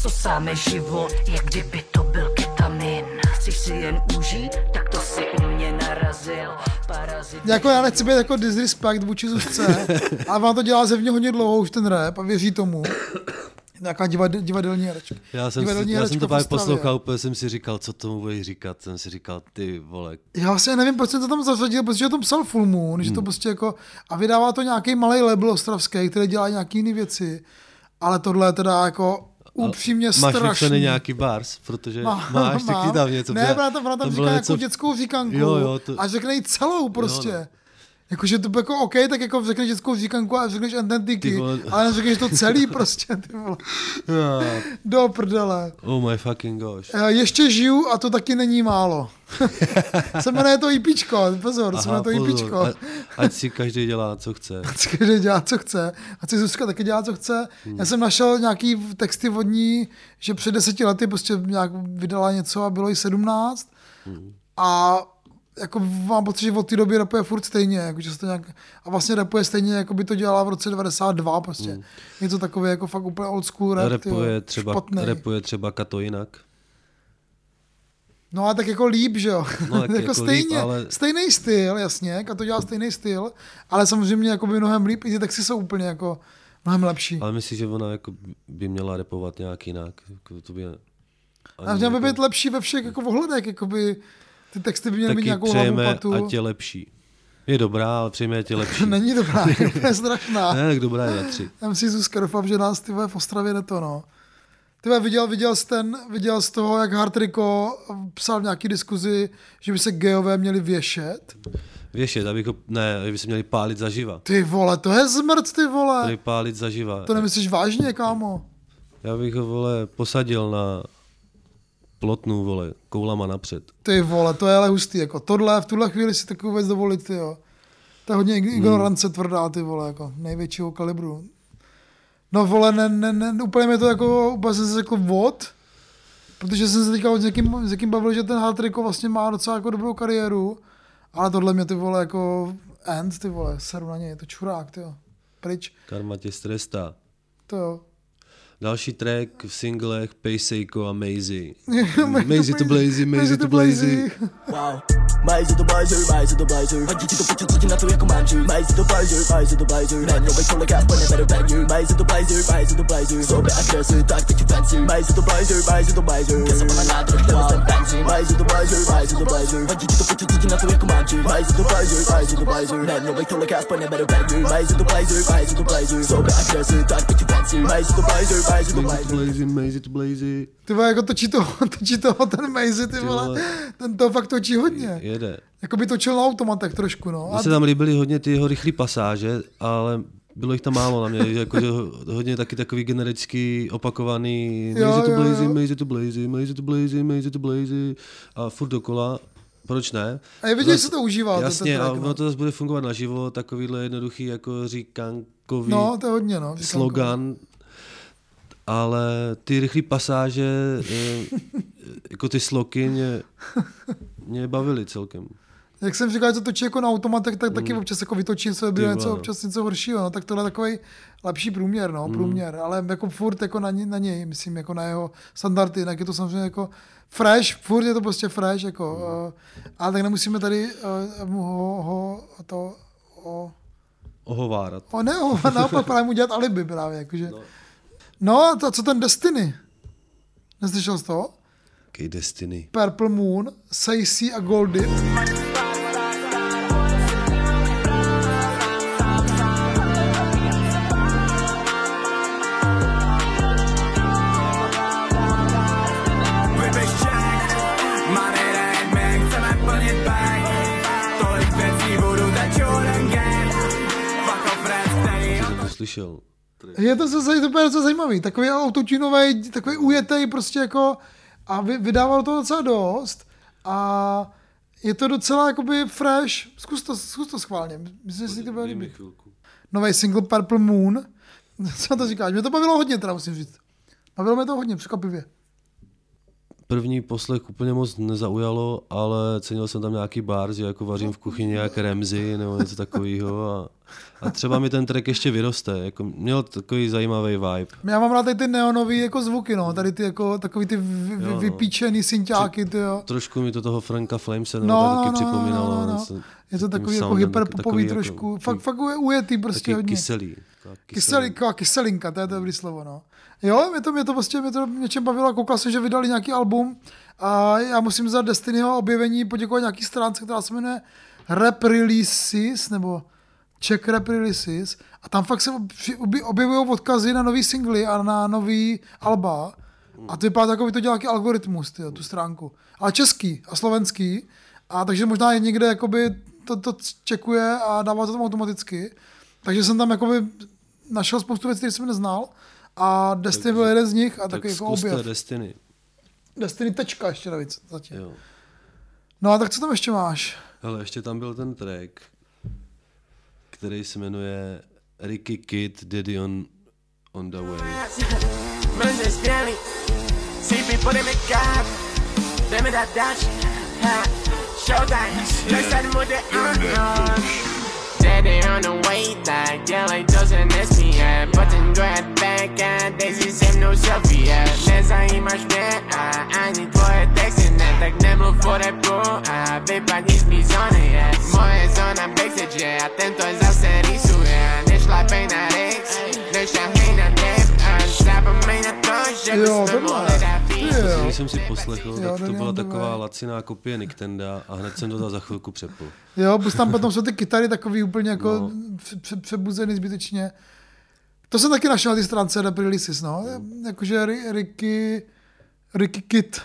Co sáme život, jak kdyby to byl ketamin. Chceš si jen užít, tak to si u mě narazil. Parazit. Jako já nechci být jako disrespect vůči Zuzce, ale vám to dělá zevně hodně dlouho už ten rap a věří tomu. Nějaká divade, divadelní herečka. Já jsem, si, Divadelní já jsem to Ostravě. poslouchal, úplně jsem si říkal, co tomu budeš říkat. Jsem si říkal, ty vole. Já vlastně nevím, proč jsem to tam zařadil, protože to psal Full Moon, že to prostě jako, a vydává to nějaký malý label ostravský, který dělá nějaký jiné věci, ale tohle je teda jako upřímně Máš strašný. vypsaný nějaký bars, protože Má- máš taky tam něco. Ne, ona tam, ona tam říká něco- nějakou dětskou říkanku Jo, jo, to- a řekne jí celou prostě. no. Jakože to jako OK, tak jako řekneš dětskou říkanku a řekneš vole. ale neřekneš to celý prostě, ty vole. Do prdele. Oh my fucking gosh. Eh, Ještě žiju a to taky není málo. se jmenuje to IPčko, pozor, se jmenuje to IPčko. a- ať si každý dělá, co chce. Ať si každý dělá, co chce. Ať si Zuzka taky dělá, co chce. Hmm. Já jsem našel nějaký texty od ní, že před deseti lety prostě nějak vydala něco a bylo jí sedmnáct. Hmm. A jako mám pocit, že od té doby rapuje furt stejně. Jako, že se to nějak, a vlastně rapuje stejně, jako by to dělala v roce 92 prostě. Je to takové jako fakt úplně old school rap. Repuje tyjo, třeba, špatnej. repuje třeba Kato jinak. No a tak jako líp, že jo. No, tak jako, jako stejně, líp, ale- stejný styl, jasně, a to dělá stejný styl, ale samozřejmě jako by mnohem líp, i ty texty jsou úplně jako mnohem lepší. Ale myslím, že ona jako by měla repovat nějak jinak. Jako to by, ani A měl by jako- být lepší ve všech jako ohledech, jako by ty texty by měly mít nějakou hlavu přejeme, patu. ať je lepší. Je dobrá, ale přejeme, ať je lepší. Není dobrá, je strašná. ne, tak dobrá je na tři. Já myslím, Zuzka, doufám, že nás ty v Ostravě ne to, no. Ty viděl, viděl, jsi ten, viděl z toho, jak Hartriko psal v nějaký diskuzi, že by se geové měli věšet. Věšet, abych ho, ne, aby se měli pálit zaživa. Ty vole, to je zmrt, ty vole. Měli pálit zaživa. To nemyslíš vážně, kámo? Já bych ho, vole, posadil na plotnu, vole, koulama napřed. Ty vole, to je ale hustý, jako tohle, v tuhle chvíli si takovou věc dovolit, ty jo. To je hodně ig- ignorance tvrdá, ty vole, jako největšího kalibru. No vole, ne, ne, ne, úplně mi to jako, úplně jsem se jako vod, protože jsem se teďka s někým, s někým bavil, že ten Hartriko vlastně má docela jako dobrou kariéru, ale tohle mě ty vole jako end, ty vole, seru na něj, je to čurák, ty jo. Pryč, Karma tě strestá. to jo. Další track v singlech Pejsejko a Maisie. Maisie Maisie to Blazy, Maisie to Blazy. Wow. Majzi to blazer, majzi to blazer Hodí ti to piču, co ti na to jako manžu Majzi to blazer, majzi to blazer Neměl bych tolik a plně beru venue Majzi to blazer, majzi to blazer Sobě agresy, tak piču fancy Majzi to blazer, majzi to blazer Já jsem na nádrž, wow. ten benzín Majzi to blazer, majzi to blazer Hodí ti to piču, co ti na to jako manžu Majzi to blazer, majzi to blazer Neměl bych tolik a plně beru venue Majzi to blazer, majzi to blazer Sobě agresy, tak piču fancy Majzi to blazer, majzi to Maisie to blazer Blazy, Maisie to Blazy. Ty vole, jako točí toho, točí toho ten Maisie, ty Ty vole, ten to fakt točí hodně. Jede. Jako by točil na automatech trošku, no. Mně se tam líbily hodně ty jeho rychlé pasáže, ale bylo jich tam málo na mě, jako, že ho- hodně taky takový generický opakovaný Maisie to Blazy. Maisie to Blazy, Maisie to Blazy, Maisie to Blazy a furt dokola. Proč ne? A je vidět, že se to užívá, Jasně, ten a track, no. ono to zase bude fungovat naživo, takovýhle jednoduchý jako říkankový No, to je hodně, no. říkankový. slogan, ale ty rychlé pasáže, eh, jako ty sloky mě, mě bavily celkem. Jak jsem říkal, že to točí jako na automatech, tak taky občas jako vytočí Mm. Ty něco, vole. občas něco horšího, no, tak tohle je takový lepší průměr, no, Mm. průměr, ale jako furt jako na, na něj, myslím, jako na jeho standardy, jinak je to samozřejmě jako fresh, furt je to prostě fresh, jako, Mm. uh, ale tak nemusíme tady uh, ho, ho, to, o, Ohovárat. o ne, o, naopak právě mu dělat alibi právě, jakože. No, no a to, co ten Destiny? Neslyšel jsi to? Kej Destiny. Purple Moon, Sacy a Goldie. Vyběž to slyšel. Je to zase to je docela zajímavý, takový autotunový, takový ujetej prostě jako a vy, vydával to docela dost a je to docela jakoby fresh, zkus to, zkus to schválně, myslím, že si to bude líbit. Nový single Purple Moon, co to říkáš, mě to bavilo hodně teda musím říct. Bavilo mě to hodně, překvapivě. První poslech úplně moc nezaujalo, ale cenil jsem tam nějaký bar, že jako vařím v kuchyni jak Remzy nebo něco takového a, a třeba mi ten track ještě vyroste, jako měl takový zajímavý vibe. Já mám rád tady ty neonový jako zvuky, no, tady ty jako takový ty vy, vy, no. vypíčený synťáky, ty jo. Trošku mi to toho Franka Flamese nebo No, no, taky no, no, připomínalo. no, no, no. něco- Je to tím takový jako hyperpopový trošku. Jako, fakt, fakt je ujetý prostě taky hodně. kyselý. Kyselý, kyselinka, to je to dobrý slovo, no. Jo, mě to, mě to prostě mě to něčem bavilo, koukal jsem, že vydali nějaký album a já musím za Destinyho objevení poděkovat nějaký stránce, která se jmenuje Rap Releases, nebo Czech Rap Releases a tam fakt se objevují odkazy na nový singly a na nový alba a to vypadá jako by to dělal nějaký algoritmus, tyjo, tu stránku. Ale český a slovenský a takže možná je někde jakoby to, to čekuje a dává to tam automaticky. Takže jsem tam jakoby našel spoustu věcí, které jsem neznal a Destiny byl jeden z nich a Tak taky jako objev. Destiny. Destiny tečka ještě navíc zatím. Jo. No a tak co tam ještě máš? Hele, ještě tam byl ten track, který se jmenuje Ricky Kid Daddy on, on the Way. Jdeme dát dáč, ha, showtime, mu on, Daddy on the way, tak dělej to, že nesmíje Potom druhé back a Daisy se mnou selfie Nezajímáš mě a ani tvoje texty ne Tak nemluv o repu a vypadni z mý zóny je Moje zóna backstage a tento je zase rýsuje Nešlapej na Rix, nešahej na dip A zapomeň na to, že Jo, bychom Když jsem si poslechl, Jo, tak to byla taková laciná kopie Nicktenda a hned jsem to za- za chvilku přepl. Jo, plus tam potom jsou ty kytary takový úplně jako No. no. pře- zbytečně. To jsem taky našel na té stránce Rap Releases, no. Jakože Ri- Ricky, Ricky Kid.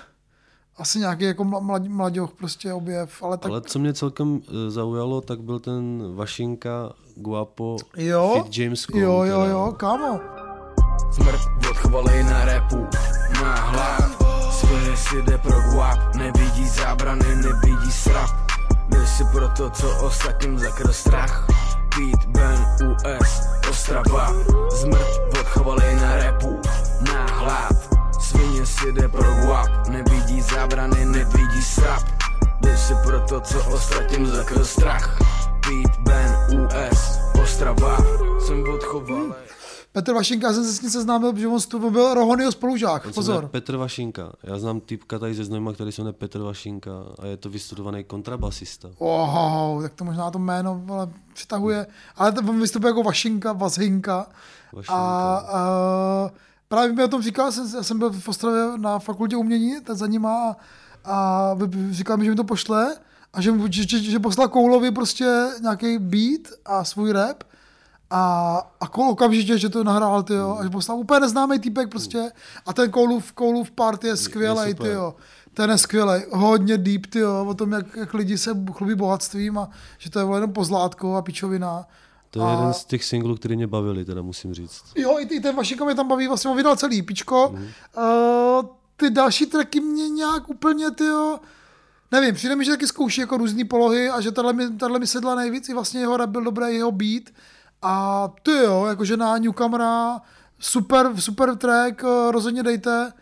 Asi nějaký jako mla- mlad, mladěch prostě objev, ale tak Ale co mě celkem eh, zaujalo, tak byl ten Vašinka Guapo jo, Fit James Cole. jo, jo, jo, kámo. Smrt odchvalej na repu, má hlad Svoje si jde pro guap, nevidí zábrany, nevidí srap Jde si pro to, co ostatním zakryl strach. Pete, Ben, US, Ostrava. Zmrt odchvalej na repu, má hlad. Svině si jde pro guap, nevidí zábrany, nevidí srap Jde si pro to, co ostatním zakryl strach. Pete, Ben, US, Ostrava. Jsem odchovalej Petr Vašinka, já jsem se s ním seznámil, že on stu- on byl Rohonyho spolužák, On pozor. Petr Vašinka. Já znám typka tady ze Znojma, který se jmenuje Petr Vašinka a je to vystudovaný kontrabasista. Oh, tak to možná to jméno ale přitahuje. Ale to on vystupuje jako Vašinka, Vazhinka. Vašinka. A, a právě mi o tom říkal, jsem, já jsem byl v Ostravě na fakultě umění, tak za nima a, a říkal mi, že mi to pošle a že, že, že, že poslal Koulovi prostě nějaký beat a svůj rap a, a Koul okamžitě, že to nahrál, ty jo, a že poslal úplně neznámý týpek prostě a ten Koulův, Koulův part je skvělý, ty jo. Ten je skvělý, hodně deep, ty jo, o tom, jak, jak lidi se chlubí bohatstvím a že to je jenom pozlátko a pičovina. To je a, jeden z těch singlů, který mě bavili, teda musím říct. Jo, i, i ten Vašinko mě tam baví, vlastně on vydal celý pičko. Mm. Uh, ty další tracky mě nějak úplně, ty jo, nevím, přijde mi, že taky zkouší jako různé polohy a že tahle mi, tahle mi sedla nejvíc, i vlastně jeho rap byl dobrý, jeho beat. A ty jo, jakože na Newcomera, super, super track, eh, rozhodně dejte.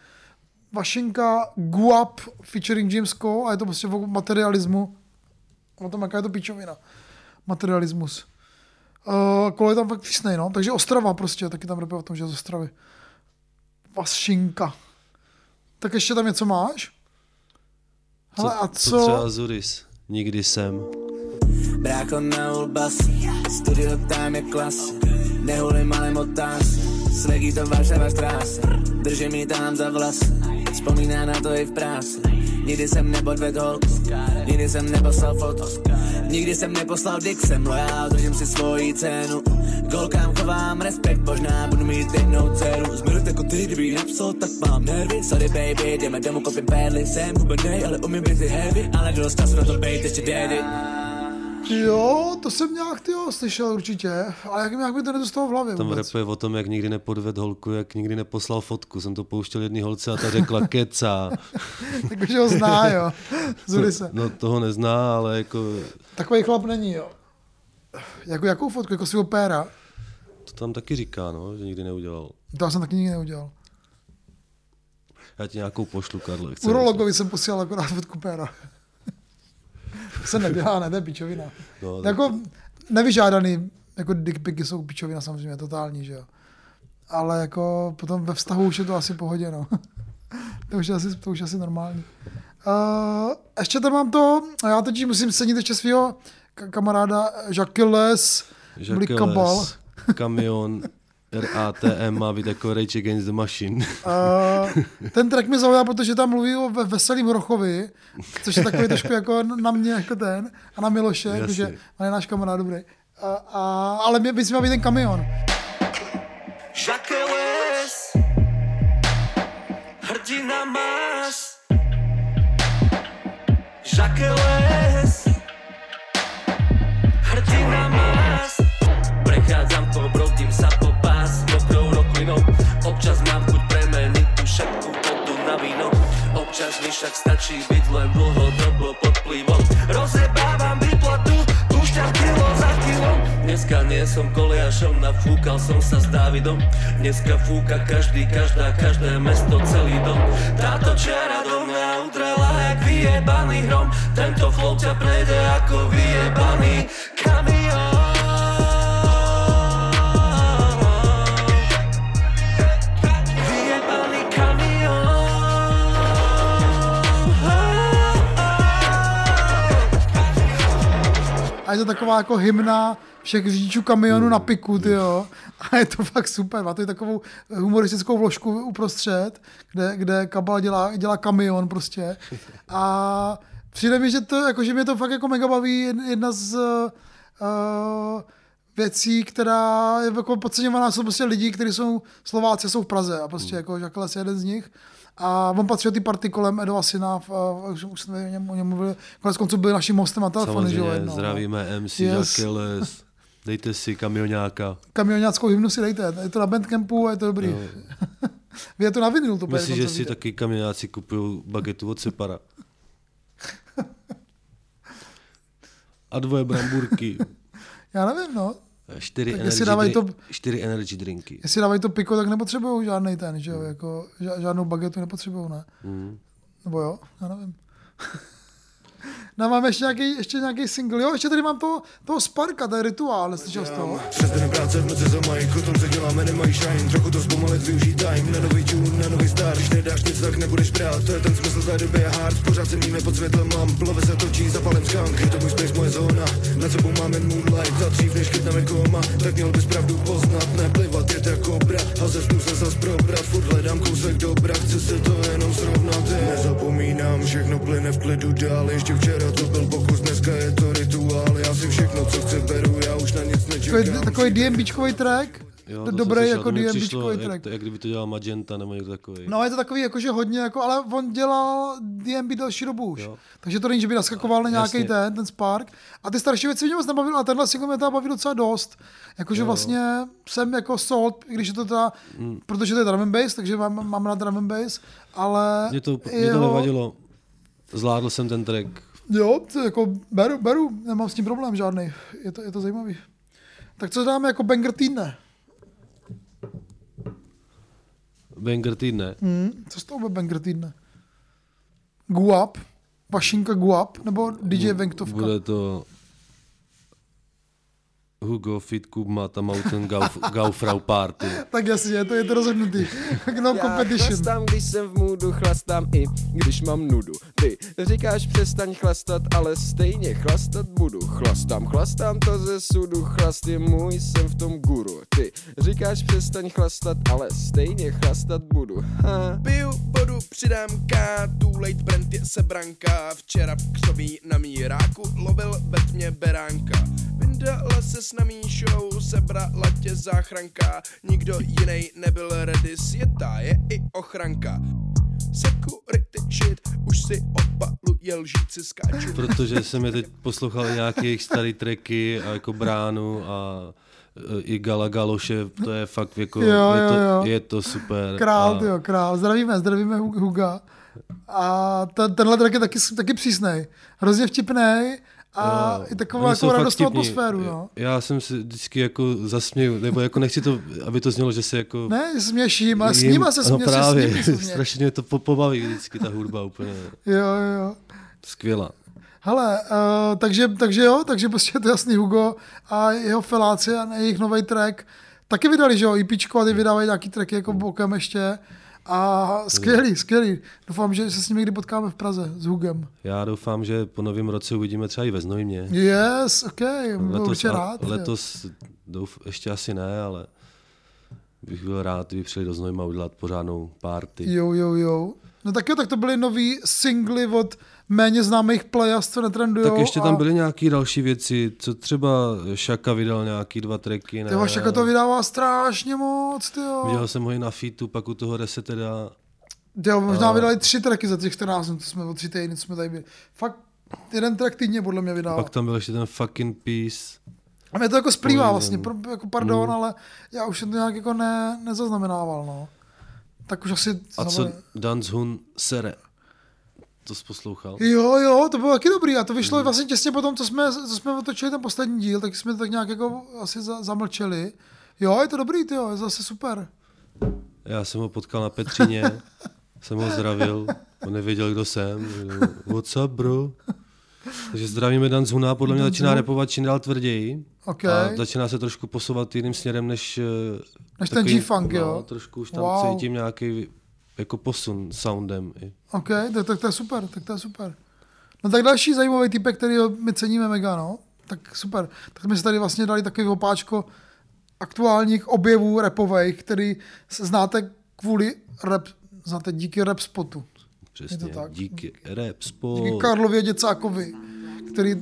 Vašinka Guap featuring James Cole a je to prostě o materialismu. O tom, jaká je to pičovina. Materialismus. Uh, kolo je tam fakt přísnej, no. Takže Ostrava prostě, taky tam rapuje o tom, že je z Ostravy. Vašinka. Tak ještě tam něco máš? Hele, a co co? třeba Zuris? Nikdy jsem. Brácho na ulbas, studio time je klas. Nehulím, ale motás Slegí to Varšava štráse Držím mi tam za vlas. Vzpomíná na to i v práci. Nikdy jsem nepodvedl. Holku Nikdy jsem neposlal fotku Nikdy jsem neposlal dick, jsem lojál Držím si svoji cenu. Golkám chovám respekt, možná budu mít jednou dceru. Zmeru jako ty, kdyby napsal, tak mám nervy. Sorry baby, jdeme domů, kopím perly. Jsem hubenej, ale umím být heavy. Ale dost času na to bejt ještě daddy Jo, to jsem nějak tyjo, slyšel určitě, ale jak, jak mi to nedostalo v hlavě Tam vůbec. rapuje o tom, jak nikdy nepodved holku, jak nikdy neposlal fotku. Jsem to pouštěl jedný holce a ta řekla keca. Jakože ho zná, jo. Zurise. No toho nezná, ale jako Takový chlap není, jo. Jako, jakou fotku? Jako svého péra? to tam taky říká, no, že nikdy neudělal. To já jsem taky nikdy neudělal. Já ti nějakou pošlu, chceš? Urologovi jsem posílal akorát fotku péra. se nedělá, ne, to je pičovina. No, tak- jako nevyžádaný, jako dick picy jsou pičovina samozřejmě, totální, že jo. Ale jako potom ve vztahu už je to asi pohodě, no. to, už je asi, to už je asi normální. Uh, ještě tam mám to, a já totiž musím cenit ještě svého ka- kamaráda Jacques Blikabal. Jacques, kamion, RATM má být jako Rage Against the Machine. Uh, ten track mi zaujal, protože tam mluví o ve- veselým Hrochovi, což je takový trošku jako na mě jako ten a na Miloše, Jasně. jakože on je náš kamarád dobrý. A, a, ale mě by si měl být ten kamion. Jacques Hrdina máš Jacques však stačí byť len dlhodobo pod vplyvom Rozjebávam výplatu, púšťam kilo za kilom Dneska nie som koliašom, nafúkal som sa s Dávidom. Dneska fúka každý, každá, každé mesto, celý dom. Táto čiara do mňa udrela jak vyjebaný hrom. Tento flow ťa prejde ako vyjebaný je to taková jako hymna všech řidičů kamionu na piku, ty jo. A je to fakt super. Má to i takovou humoristickou vložku uprostřed, kde, kde Kabal dělá, dělá kamion prostě. A přijde mi, že to, jako, že mě to fakt jako mega baví. Jedna z uh, věcí, která je jako podceňovaná, jsou prostě lidi, kteří jsou Slováci, jsou v Praze a prostě jako Žakles je jeden z nich. A on patří ty party kolem Edova syna, a, a, už, jsme o něm, o něm mluvili, konec konců byl naším hostem na že jo, Samozřejmě, jednou, no. zdravíme MC Yes. yes. Dejte si kamionáka. Kamionáckou hymnu si dejte, je to na Bandcampu a je to dobrý. Vy je to na vinyl, to Myslím, že si vidět. taky kamionáci kupují bagetu od Separa. A dvoje bramburky. Já nevím, no. Čtyři Tak energy, jestli dávají to... čtyři energy drinky. Jestli dávají to piko, tak nepotřebují žádný ten, že jo, jako ža- žádnou bagetu nepotřebují, ne? Mm. Nebo jo, já nevím. No mám ještě nějaký, ještě nějaký single, jo, ještě tady mám to, toho Sparka, je rituál, neslyšel jsi to? Přes den práce v noci za majku, tom se děláme, nemají shine. Trochu to zpomalit, využij time, na nový tune, na nový start Když nedáš nic, tak nebudeš brát, to je ten smysl té doby je hard. Pořád se míme pod světlem lamp, plave se točí, zapalem skunk Je to můj space, moje zóna, nad sebou máme moonlight. Za dřív, než chytneme koma, tak měl bys pravdu poznat. Neplivat, je jako kobra, a ze snu se zas probrat. Furt hledám kousek dobra, chci si to jenom srovnat. Je. Nezapomínám, všechno plyne v klidu dál. Ještě včera to byl pokus, dneska je to rituál Já si všechno, co chci, beru, já už na nic nečekám Takový, takový DMBčkový track, Jo, to dobrý slyšel, jako DMBčkový přišlo, track. jak, to, jak kdyby to dělal Magenta nebo někdo takový. No je to takový jakože hodně, jako, ale on dělal DMB delší dobu už. Jo. Takže to není, že by naskakoval na nějaký ten, ten Spark. A ty starší věci mě moc nebavily, ale tenhle single mě teda baví docela dost. Jakože vlastně jsem jako sold, i když je to teda, Mm. protože to je drum and bass, takže mám, mám na drum and bass, ale Mě to, mě to nevadilo. Zvládl jsem ten track. Jo, to jako beru, beru, nemám s tím problém žádný. Je to, je to zajímavý. Tak co dáme jako banger týdne? Banger týdne. Hmm, co z toho bude banger týdne? Guap, Vašinka Guap, nebo DJ Venktovka? Bude to Hugo Fit Kubma, ta Mountain Gauf, Gaufrau Party. Tak jasně, to je to rozhodnutý. no Já competition. chlastám, když jsem v můdu, chlastám i když mám nudu. Ty říkáš přestaň chlastat, ale stejně chlastat budu. Chlastám, chlastám to ze sudu, chlast je můj, jsem v tom guru. Ty říkáš přestaň chlastat, ale stejně chlastat budu. Ha. Piju vodu, přidám K, tu late brand je sebranka. Včera křoví na míráku, lovil ve tmě beránka. Vyndala se s namí show, sebrala tě záchranka. Nikdo jiný nebyl ready, světá je i ochranka. Security shit, už si opaluje lžíci skáču. Protože jsem je teď poslouchal nějaké jejich staré tracky a jako Bránu a e, i Gala Galoše, to je fakt jako, Jo, je, to, jo, jo. je to super. Král, a, jo, král. Zdravíme, zdravíme Hu- Huga. A ten, tenhle track je taky, taky přísnej. Hrozně vtipnej a Jo, i takovou jako radostnou atmosféru. No. Já jsem si vždycky jako zasměju, nebo jako nechci to, aby to znělo, že se jako... Ne, směším, ale s nima se no smě, právě, se s nimi strašně mě to po- pobaví vždycky ta hudba úplně Jo, jo, jo. skvělá. Hele, uh, takže, takže jo, takže prostě je to jasný Hugo a jeho feláci a jejich nový track taky vydali, že jo, EPčko a ty vydávají nějaký tracky jako bokem ještě a skvělý, skvělý. Doufám, že se s nimi někdy potkáme v Praze s Hugem. Já doufám, že po novém roce uvidíme třeba i ve Znojmě. Yes, ok, byl určitě a- rád. letos douf, ještě asi ne, ale bych byl rád, kdyby přijeli do Znojma udělat pořádnou party. Jo, jo, jo. No tak jo, tak to byly nový singly od méně známých players, co netrendujou. Tak ještě tam a byly nějaké další věci, co třeba Šaka vydal nějaký dva tracky, ne? Ty Vašeka to vydává strašně moc, ty jo. Viděl jsem ho i na featu, pak u toho Reseteda. Jo, možná A- vydali tři tracky za těch 14 dnů, to jsme o tři týdny, co jsme tady byli. Fakt jeden track týdně podle mě vydává. Pak tam byl ještě ten fucking peace. A mě to jako splývá vlastně, pro, jako pardon, Mm. ale já už jsem to nějak jako ne, nezaznamenával, no. Tak už asi... A co Dance Hun Sere? To poslouchal? Jo, jo, to bylo taky dobrý a to vyšlo vlastně těsně potom, co jsme, co jsme otočili ten poslední díl, tak jsme to tak nějak jako asi za, zamlčeli. Jo, je to dobrý, ty jo, je zase super. Já jsem ho potkal na Petříně, jsem ho zdravil, on nevěděl, kdo jsem. What's up, bro? Takže zdravíme Dan Zuna, podle mě začíná repovat čím dál tvrději. Ok. A začíná se trošku posouvat jiným směrem, než... eh, Než ten G-funk, jo? No, trošku už tam Wow. cítím nějaký jako posun soundem. OK, tak, tak to je super, tak to je super. No tak další zajímavý typek, který my ceníme mega, no. Tak super. Tak jsme si tady vlastně dali takový opáčko aktuálních objevů repových, který znáte kvůli rap, znáte díky rap spotu. Přesně, Je to tak. díky rap sport. Díky Karlově Děcákovi, který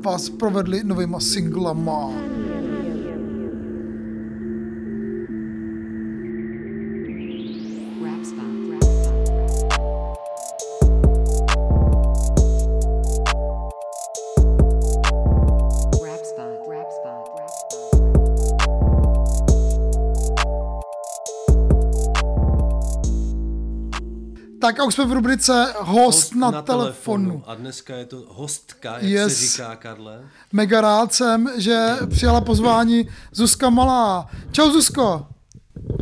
vás provedli novýma singlama. Tak a už jsme v rubrice Host, na, telefonu. A dneska je to hostka, jak Yes. se říká, Karle. Mega rád jsem, že přijala pozvání Zuzka Malá. Čau Zuzko.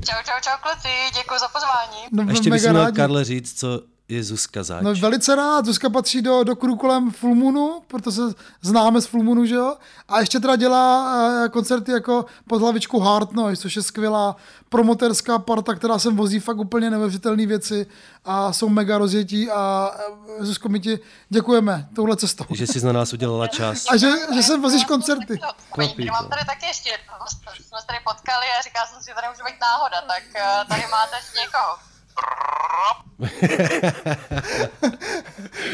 Čau, čau, čau kluci, děkuji za pozvání. No, A ještě bych měl rádi. Karle říct, co je Zuzka zač. No velice rád, Zuzka patří do, do kruhu kolem Full Moonu, protože se známe z Full Moonu, že jo? A ještě teda dělá uh, koncerty jako pod hlavičkou Hard Noise, což je skvělá promoterská parta, která sem vozí fakt úplně neuvěřitelné věci a jsou mega rozjetí a uh, Zuzko, my ti děkujeme touhle cestou. Že jsi na nás udělala čas. A že, že sem vozíš koncerty. Mám tady taky ještě jednoho, jsme se tady potkali a říkal jsem si, že tady může být náhoda, tak eh, tady máte někoho.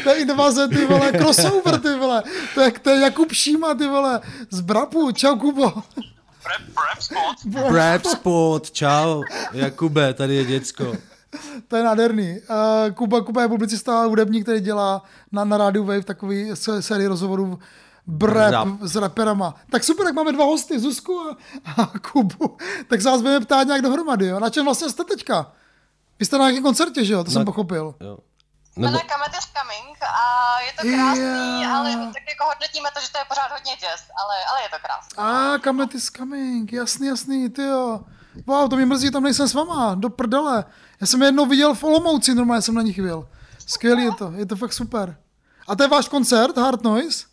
To je inovace, ty vole, crossover, ty vole. To je, to je Jakub Šíma, ty vole, z Brapu. Čau, Kubo. Brab Sport, čau. Jakube, tady je děcko. To je nádherný. Uh, Kuba, Kuba je publicista a hudebník, který dělá na, na rádiu Wave takový sérii rozhovorů brap Rap. s raperama. Tak super, tak máme dva hosty, Zuzku a, a Kubu. Tak se vás budeme ptát nějak dohromady. Jo? Na čem vlastně jste teďka? Vy jste na nějakém koncertě, že jo? To jsem Na- pochopil. Jo. Nebo... Nebo, Comet is coming a je to krásný, Yeah. ale tak jako hodnotíme to, že to je pořád hodně jazz, ale, ale je to krásný. A ah, Comet is coming, jasný, jasný, ty jo. Wow, to mě mrzí, tam nejsem s váma, do prdele. Já jsem je jednou viděl v Olomouci, normálně jsem na nich byl. Skvělý je to, je to fakt super. A to je váš koncert, Hard Noise?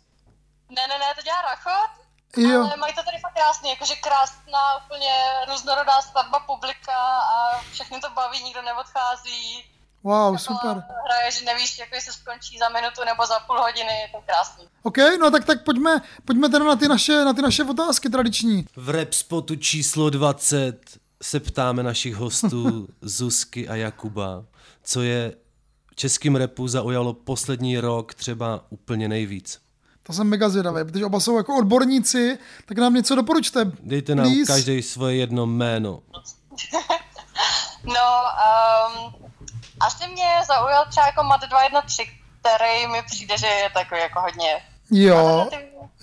Ne, ne, ne, to dělá Rachot, Jo. ale mají to tady fakt krásný, jakože krásná úplně různorodá skladba publika a všechny to baví, nikdo neodchází. Wow, super. Hraje, že nevíš, jako jestli skončí za minutu nebo za půl hodiny, je to krásný. OK, no tak, tak pojďme, pojďme teda na ty, naše, na ty naše otázky tradiční. v rap spotu číslo 20 se ptáme našich hostů Zuzky a Jakuba, co je v českým repu zaujalo poslední rok třeba úplně nejvíc. To jsem mega zvědavý, protože oba jsou jako odborníci, tak nám něco doporučte. Dejte nám Please. každý svoje jedno jméno. No, um, asi mě zaujal třeba jako Mat 213, který mi přijde, že je takový jako hodně Jo,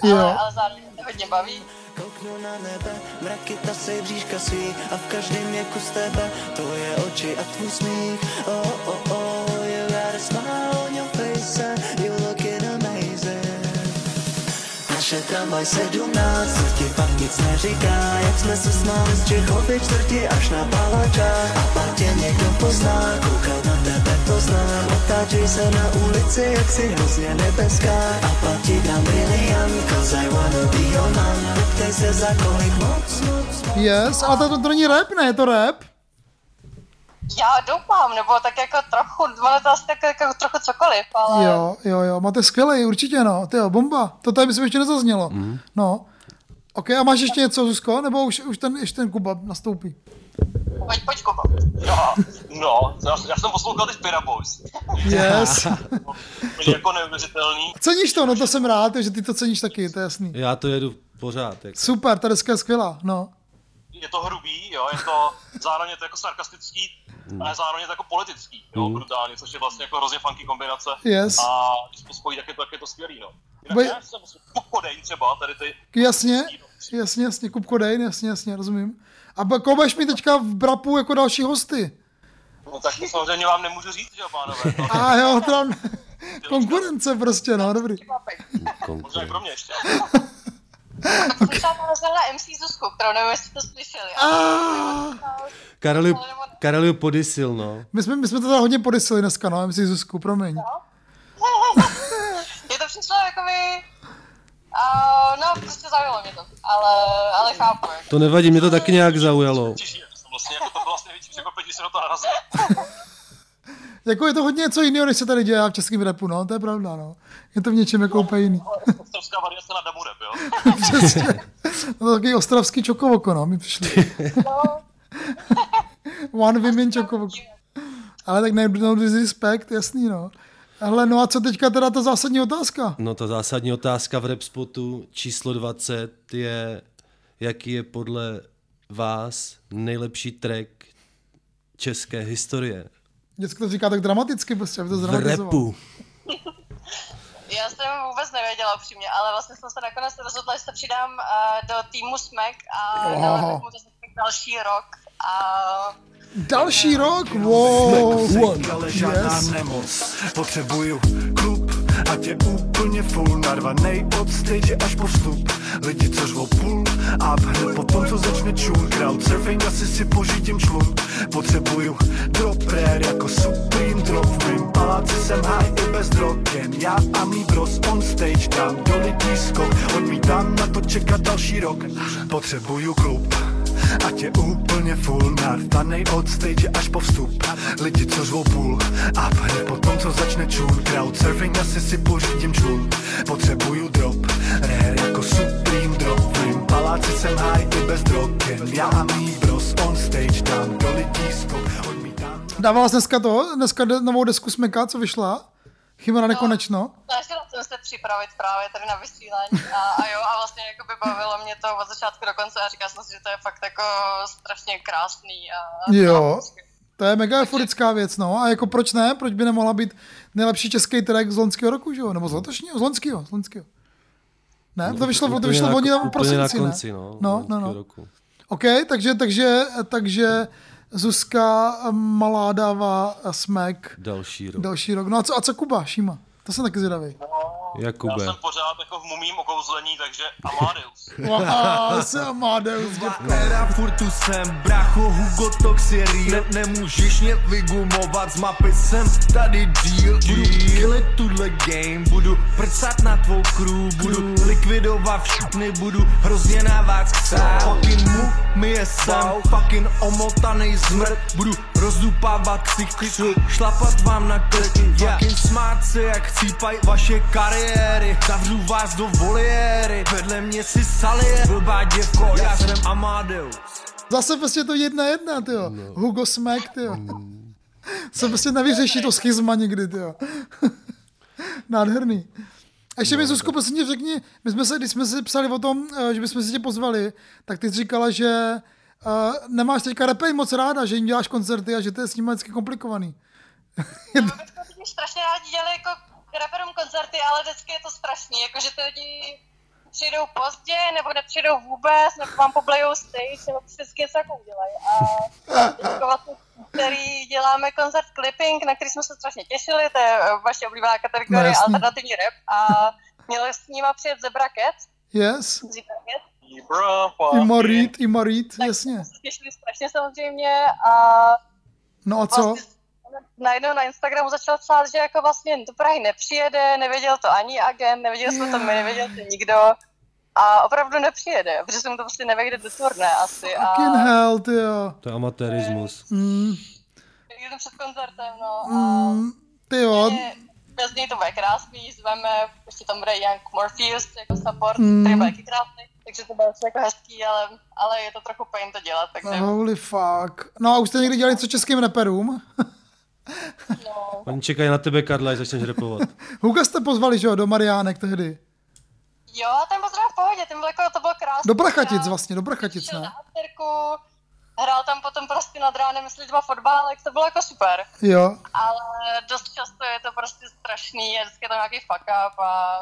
jo. ale, ale zároveň mě hodně baví. Kouknu na nebe, mraky tasej bříška svý a v každém věku z tebe tvoje oči a tvůj smích. Oh, oh, oh, you got a smile on your face and you amazing. Naše tramvaj 17, co ti fakt nic neříká, jak jsme se smáli z Čechovy čtvrti až na Palačák. A pak tě někdo pozná, koukat na tebe to znám, otáčej se na ulici, jak si hrozně nebeská. A pak ti dám milion, cause I wanna be your man, neptej se za kolik moc, moc, moc. Yes, ale to, to, to není rap, ne, je to rap? Já doufám, nebo tak jako trochu, ono to asi tak jako trochu cokoliv, ale Jo, jo, jo, máte skvělej, určitě no, ty jo, bomba. To tady myslím ještě nezaznělo. Mhm. No. OK, a máš ještě něco, Zuzko? Nebo už, už ten, ještě ten Kuba nastoupí? pojď, pojď Kubo. No, no, já, já jsem poslouchal teď Pira Boys. Yes. Úplně jako neuvěřitelný. Ceníš to, no to jsem rád, že ty to ceníš taky, to je jasný. Já to jedu pořád. Jak... Super, ta deska je skvělá, no. Je to hrubý, jo, je to zároveň je to jako sarkastický, ale zároveň je to jako politický, jo, Mm. brutálně, což je vlastně jako hrozně funky kombinace. Yes. A když to spojí, tak je to, tak je to skvělý, no. Jinak Boj- já jsem Kupkodej třeba, tady ty, Jasně, jasně, jasně, Kupko Dejn, jasně, jasně, rozumím. A koho budeš mít teďka v Brapu jako další hosty? no tak to samozřejmě vám nemůžu říct, že jo, pánové. To, A jo, teda, Konkurence prostě, no, dobrý. Možná i pro mě ještě. Jsem třeba narazila na MC Zuzku, kterou nevím, jestli jste slyšeli. Karoliu, Karoliu podysil, no. My jsme, my jsme to teda hodně podesili dneska, no, MC Zuzku, promiň. Je to přišlo jakoby... Uh, no, prostě zaujalo mě to, ale, ale chápu. jako. To nevadí, mě to taky nějak zaujalo. Těží, jsem vlastně, jako to bylo vlastně největší překvapení, když jsem na to narazil. Jako je to hodně něco jiného, než se tady dělá v českém repu, no, to je pravda, no. Je to v něčem jako úplně jiný. Ostrovská variace na damu rap, jo? Přesně. No, to takový ostravský čokovoko, no, mi přišli. One women čokovoko. Ale tak ne, no disrespect, jasný, no. Hele, no a co teďka teda ta zásadní otázka? No ta zásadní otázka v Repspotu číslo 20 je, jaký je podle vás nejlepší track české historie Vždycky to říká tak dramaticky, prostě, aby to repu. Já jsem vůbec nevěděla upřímně, ale vlastně jsem se nakonec rozhodla, že se přidám uh, do týmu Smack a Oho. dala mu to další rok. A Další rok, wow. Ale žádná Yes. nemoc Potřebuju klub Ať je úplně full. Narvanej od stage až po vstup. Lidi, co řvou půl A hned potom, co začne čůl. Crowd surfing, asi si pořídím člun. Potřebuju drop rare jako Supreme drop. V mým paláci jsem high i bez drog Jen já a mý bros on stage Dám do lidí skok. Odmítám na to čekat další rok. Potřebuju klub Ať je úplně full Narvanej od stage až po vstup. Lidi, co řvou půl A hned potom, co začne čůl. Crowd surfing, asi si pořídím člun Potřebuju drop Rare jako Supreme drop. V mým paláci jsem high i bez drog Jen já a mý bros on stage Dám do lidí skok. Dávala jsi dneska to, dneska novou desku Smeka, co vyšla? Chimera nekonečno. snažila jsem se připravit právě tady na vysílání a, a jo, a vlastně jako by bavilo mě to od začátku do konce a říkala jsem si, že to je fakt jako strašně krásný a, Jo, to je mega euforická věc, no. A jako proč ne? Proč by nemohla být nejlepší český track z loňského roku, že jo? Nebo z letošního? Z loňského, z loňského. Ne, to vyšlo, to vyšlo na- loni na úplně prosinci, na ne? konci, no, no, no, loňského no. roku. OK, takže, takže, takže Zuzka malá dává smek Další rok. další rok. No a co, a co Kuba, Šíma? To jsem taky zvědavý. Jakube. Já jsem pořád jako v mumím okouzlení, takže Amadeus. Wow, jsem Amadeus. Era furt tu jsem, bracho Hugo Toxiery ne, Nemůžeš mě vygumovat z mapy jsem tady deal Budu killit tuhle game, budu prcat na tvou crew Budu likvidovat všechny, budu hrozně návác ksát. Fucking mu, mi je sem, fucking omotanej zmrt. Budu rozdupávat ksichty, šlapat vám na krky Fucking smát se jak chcípaj vaše kariéry Zavřu vás do voliéry, vedle mě si salie Blbá děvko, já jsem Amadeus Zase prostě to jedna jedna, tyjo. No. Hugo Smack, tyjo. Se prostě nevyřeší to schizma nikdy, tyjo. Nádherný. A ještě mi, Zuzko, prosím tě řekni, my jsme se, když jsme si psali o tom, eh, že bychom si tě pozvali, tak ty jsi říkala, že uh, nemáš teďka repej moc ráda, že jim děláš koncerty a že to je s nimi vždycky komplikovaný. Lidi strašně rádi dělají jako reperům koncerty, ale vždycky je to strašný, jakože ty lidi přijdou pozdě, nebo nepřijdou vůbec, nebo vám poblejou stage, nebo vždycky něco jako udělají. A teďka vlastně, který děláme koncert clipping, na který jsme se strašně těšili, to je eh, vaše oblíbená No, kategorie jasný. alternativní rap a měli s nima přijet Zebra Cat, Yes. Zebra Cat, I Marit, i Marit, jasně. těšili strašně samozřejmě a No a co? najednou na Instagramu začal psát, že jako vlastně do Prahy nepřijede, nevěděl to ani agent, nevěděl jsme to my, nevěděl to nikdo. A opravdu nepřijede, protože se mu to prostě nevejde do turné asi. A Fucking hell, tyjo. To je amatérismus. Mm, jedu před koncertem, no. A mm, tyjo. bez něj to bude krásný, zveme, ještě tam bude Young Morpheus jako support, Mm. mm. který bude taky krásný. Takže to bude jako hezký, ale, ale je to trochu pain to dělat, takže Holy fuck. No a už jste někdy dělali co českým reperům? Oni čekají na tebe, Karla, až začneš repovat. Huga jste pozvali, že jo, do Mariánek tehdy. Jo, ten byl zrovna v pohodě, ten byl jako, to bylo krásný. Do Brachatic vlastně, do Brachatic, Šel ne? na afterku, hrál tam potom prostě nad ránem, myslím, dva fotbálek, to bylo jako super. Jo. Ale dost často je to prostě strašný, je vždycky tam nějaký fuck up a,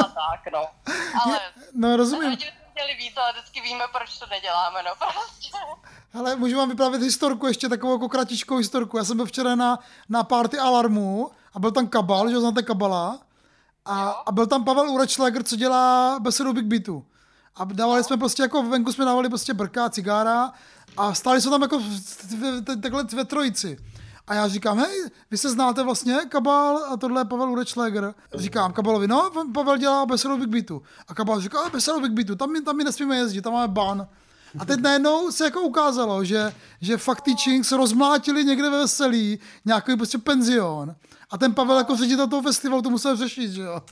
a tak, no. Ale No rozumím. lidi chtěli víc, ale vždycky víme, proč to neděláme, no prostě. Ale můžu vám vyprávět historku, ještě takovou jako kratičkou historku. Já jsem byl včera na, na party Alarmu a byl tam Kabal, že ho znáte Kabala, a, a byl tam Pavel Urečlager, co dělá besedu Big Beatu. A dávali jsme prostě jako venku jsme dávali prostě brka, cigára a stáli jsme tam jako takhle ve trojici. A já říkám, hej, vy se znáte vlastně, Kabal a tohle je Pavel Urečlager. Říkám Kabalovi, no, Pavel dělá besedu Big Beatu. A Kabal říká, a besedu Big Beatu, tam, my- tam my nesmíme jezdit, tam máme ban. A teď najednou se jako ukázalo, že, že fakt ty Chinks rozmlátili někde ve veselí nějaký prostě penzion. A ten Pavel jako ředitel toho festivalu to musel řešit, že jo.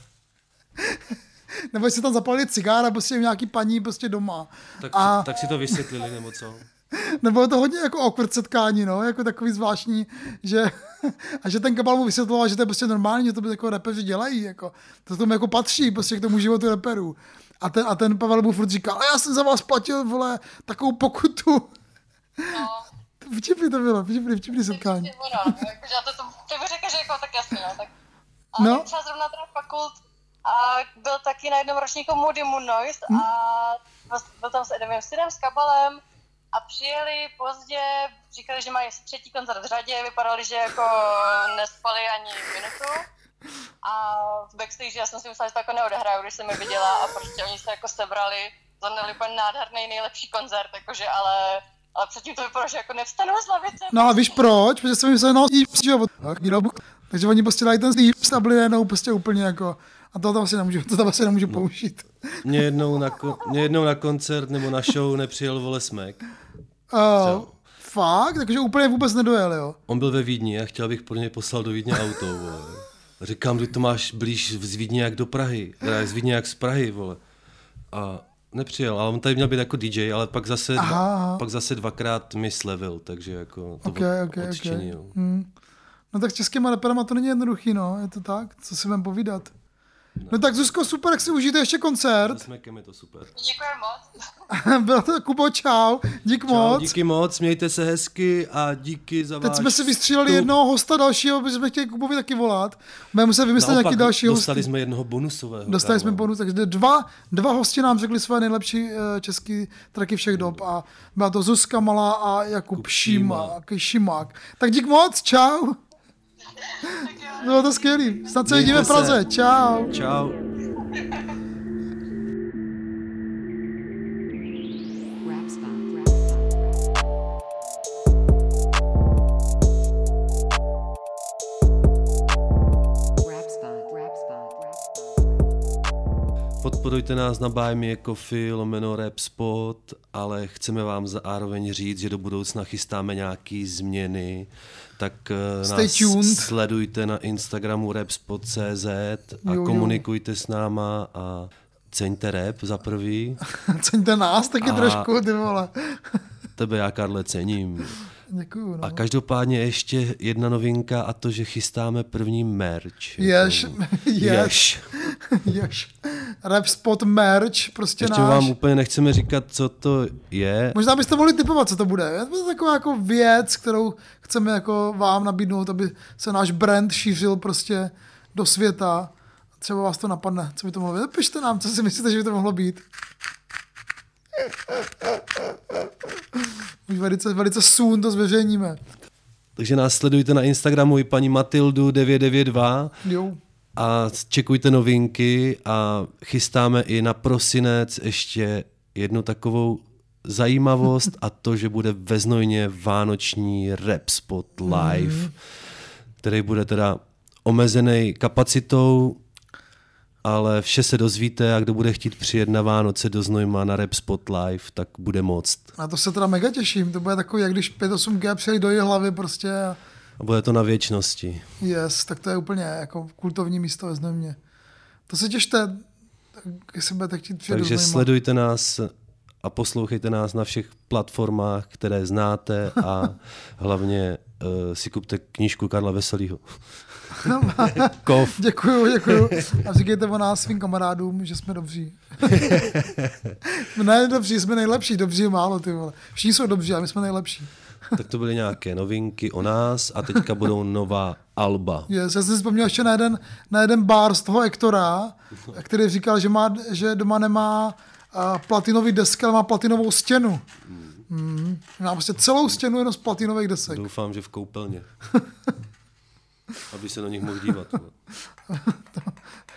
Nebo si tam zapalili cigára prostě u nějaký paní prostě doma. Tak, a, tak si to vysvětlili, nebo co? nebo je to hodně jako awkward setkání, no, jako takový zvláštní, že, a že ten kabal mu vysvětloval, že to je prostě normální, že to by jako repeři dělají, jako, to tomu jako patří, prostě k tomu životu reperů. A ten, a ten Pavel mu furt říkal, ale já jsem za vás platil, vole, takovou pokutu. No. Vtipný to bylo, vtipný, vtipný setkání. Ono, jakože já to, to, to bych řekl, že jako tak jasně, no, tak a No. no. třeba zrovna teda fakult a byl taky na jednom ročníku Moody Moon Noise a byl- tam s Edemem Sidem, s Kabalem a přijeli pozdě, říkali, že mají třetí koncert v řadě, vypadali, že jako nespali ani minutu a v backstage já jsem si myslela, že to jako neodehraju, když jsem je viděla a prostě oni se jako sebrali, zanali úplně nádherný nejlepší koncert, jakože ale ale předtím to vypadalo, že jako nevstanu z lavice. No a víš proč? Protože jsem myslel, no. Takže oni prostě dají ten a byli jenom prostě úplně jako, a to tam asi nemůžu, to tam asi nemůžu použít. Mě jednou na, mě jednou na koncert nebo na show nepřijel vole smek. Uh, fakt? Takže úplně vůbec nedojel, jo? On byl ve Vídni a chtěl bych pro něj poslal do Vídně auto, vole. Říkám, že to máš blíž z Vídně jak do Prahy. Teda z Vídně jak z Prahy, vole. A nepřijel, ale on tady měl být jako DJ, ale pak zase, Aha, dva, aha. pak zase dvakrát mi slevil, takže jako to Ok, od- ok, ok. odčinil. Hmm. No tak s českýma reperama to není jednoduchý, no, je to tak, co si vám povídat. No tak Zuzko, super, jak si užijte ještě koncert. S je to super. Děkuji moc. Bylo to Kubo, čau, dík Čau, moc. díky moc, mějte se hezky a díky za Teď váš jsme si vystříleli vstup. jednoho hosta dalšího, protože jsme chtěli Kubovi taky volat. Budeme muset vymyslet Naopak, nějaký další hosty. dostali jsme jednoho bonusového. Dostali kámo. jsme bonus, takže dva, dva hosti nám řekli své nejlepší eh, český tracky všech dob a byla to Zuzka Malá a Jakub Šíma, Šimák. Tak dík moc, čau. Bylo to skvělý. Snad se vidíme v. Praze. Čau. Čau. Podporujte nás na Buy Me a Coffee, lomeno Rap Spot, ale chceme vám zároveň říct, že do budoucna chystáme nějaký změny, tak eh, Stay nás tuned. sledujte na Instagramu rapspot.cz a Jo, jo. komunikujte s náma a ceňte rap za prvý. Ceňte nás taky A- trošku, ty vole. Tebe já, Karle, cením. Děkuju, no. A každopádně ještě jedna novinka a to, že chystáme první merch. Jež, Jako- jež, jež. Rap spot merch, prostě Ještě náš. vám úplně nechceme říkat, co to je. Možná byste mohli typovat, co to bude. Je to taková jako věc, kterou chceme jako vám nabídnout, aby se náš brand šířil prostě do světa. Třeba vás to napadne, co by to mohlo být. Napište nám, co si myslíte, že by to mohlo být. Už velice, velice soon to zveřejníme. Takže nás sledujte na Instagramu i paní Matildu 992 Jo. A čekujte novinky a chystáme i na prosinec ještě jednu takovou zajímavost a to, že bude ve Znojně vánoční rap spot live, Mhm. který bude teda omezený kapacitou, ale vše se dozvíte a kdo bude chtít přijet na Vánoce do Znojma na Rap Spot Live, tak bude moct. Na to se teda mega těším. To bude takový, jak když 5-8G přijeli do hlavy prostě a A bude to na věčnosti. yes, tak to je úplně jako kultovní místo ve Znojmě. To se těšte, jestli budete chtít Takže sledujte nás a poslouchejte nás na všech platformách, které znáte a hlavně uh, si kupte knížku Karla Veselýho. Kov. Děkuju, děkuju. A říkejte o nás svým kamarádům, že jsme dobří. ne dobří, jsme nejlepší. Dobří je málo, ty vole. Všichni jsou dobří, a my jsme nejlepší. Tak to byly nějaké novinky o nás a teďka budou nová alba. Yes, já jsem si vzpomněl ještě na jeden, na jeden bar z toho Ektora, který říkal, že, má, že doma nemá uh, platinový desky, ale má platinovou stěnu. Mm. Má prostě celou stěnu jenom z platinových desek. Doufám, že v koupelně. aby se na nich mohl dívat. vole.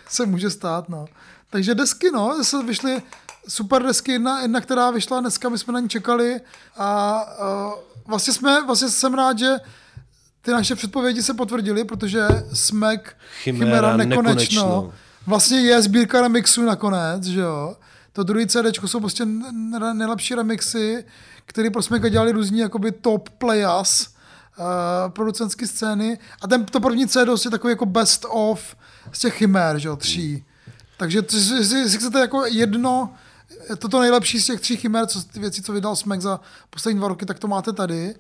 se může stát, no. Takže desky, no, zase vyšly super desky, jedna, jedna která vyšla dneska, my jsme na ní čekali a uh, vlastně jsme, vlastně jsem rád, že ty naše předpovědi se potvrdily, protože Smek Chimera Chimera nekonečno, nekonečno. vlastně je sbírka remixů nakonec, že jo. To druhý CD jsou prostě nejlepší remixy, které pro Smeka dělali různí jakoby top players, uh, producentské scény. A ten, to první CD je takový jako best of z těch chimér, že jo, tří. Takže jestli chcete jako jedno, toto nejlepší z těch tří chimér, co ty věci, co vydal Smek za poslední dva roky, tak to máte tady.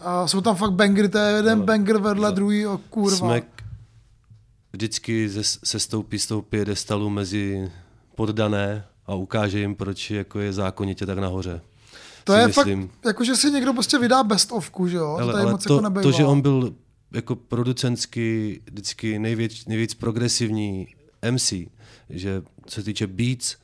A jsou tam fakt bangry, to je jeden banger vedle druhý, kurva. Smek vždycky ze, se stoupí z toho piedestalu mezi poddané a ukáže jim, proč jako je zákonitě tak nahoře. To je myslím. fakt, jako že si někdo prostě vydá best ofku, že jo? Ale, to ale moc to, jako nebejvá. to, že on byl jako producentsky vždycky největš, nejvíc progresivní MC, že co se týče beats,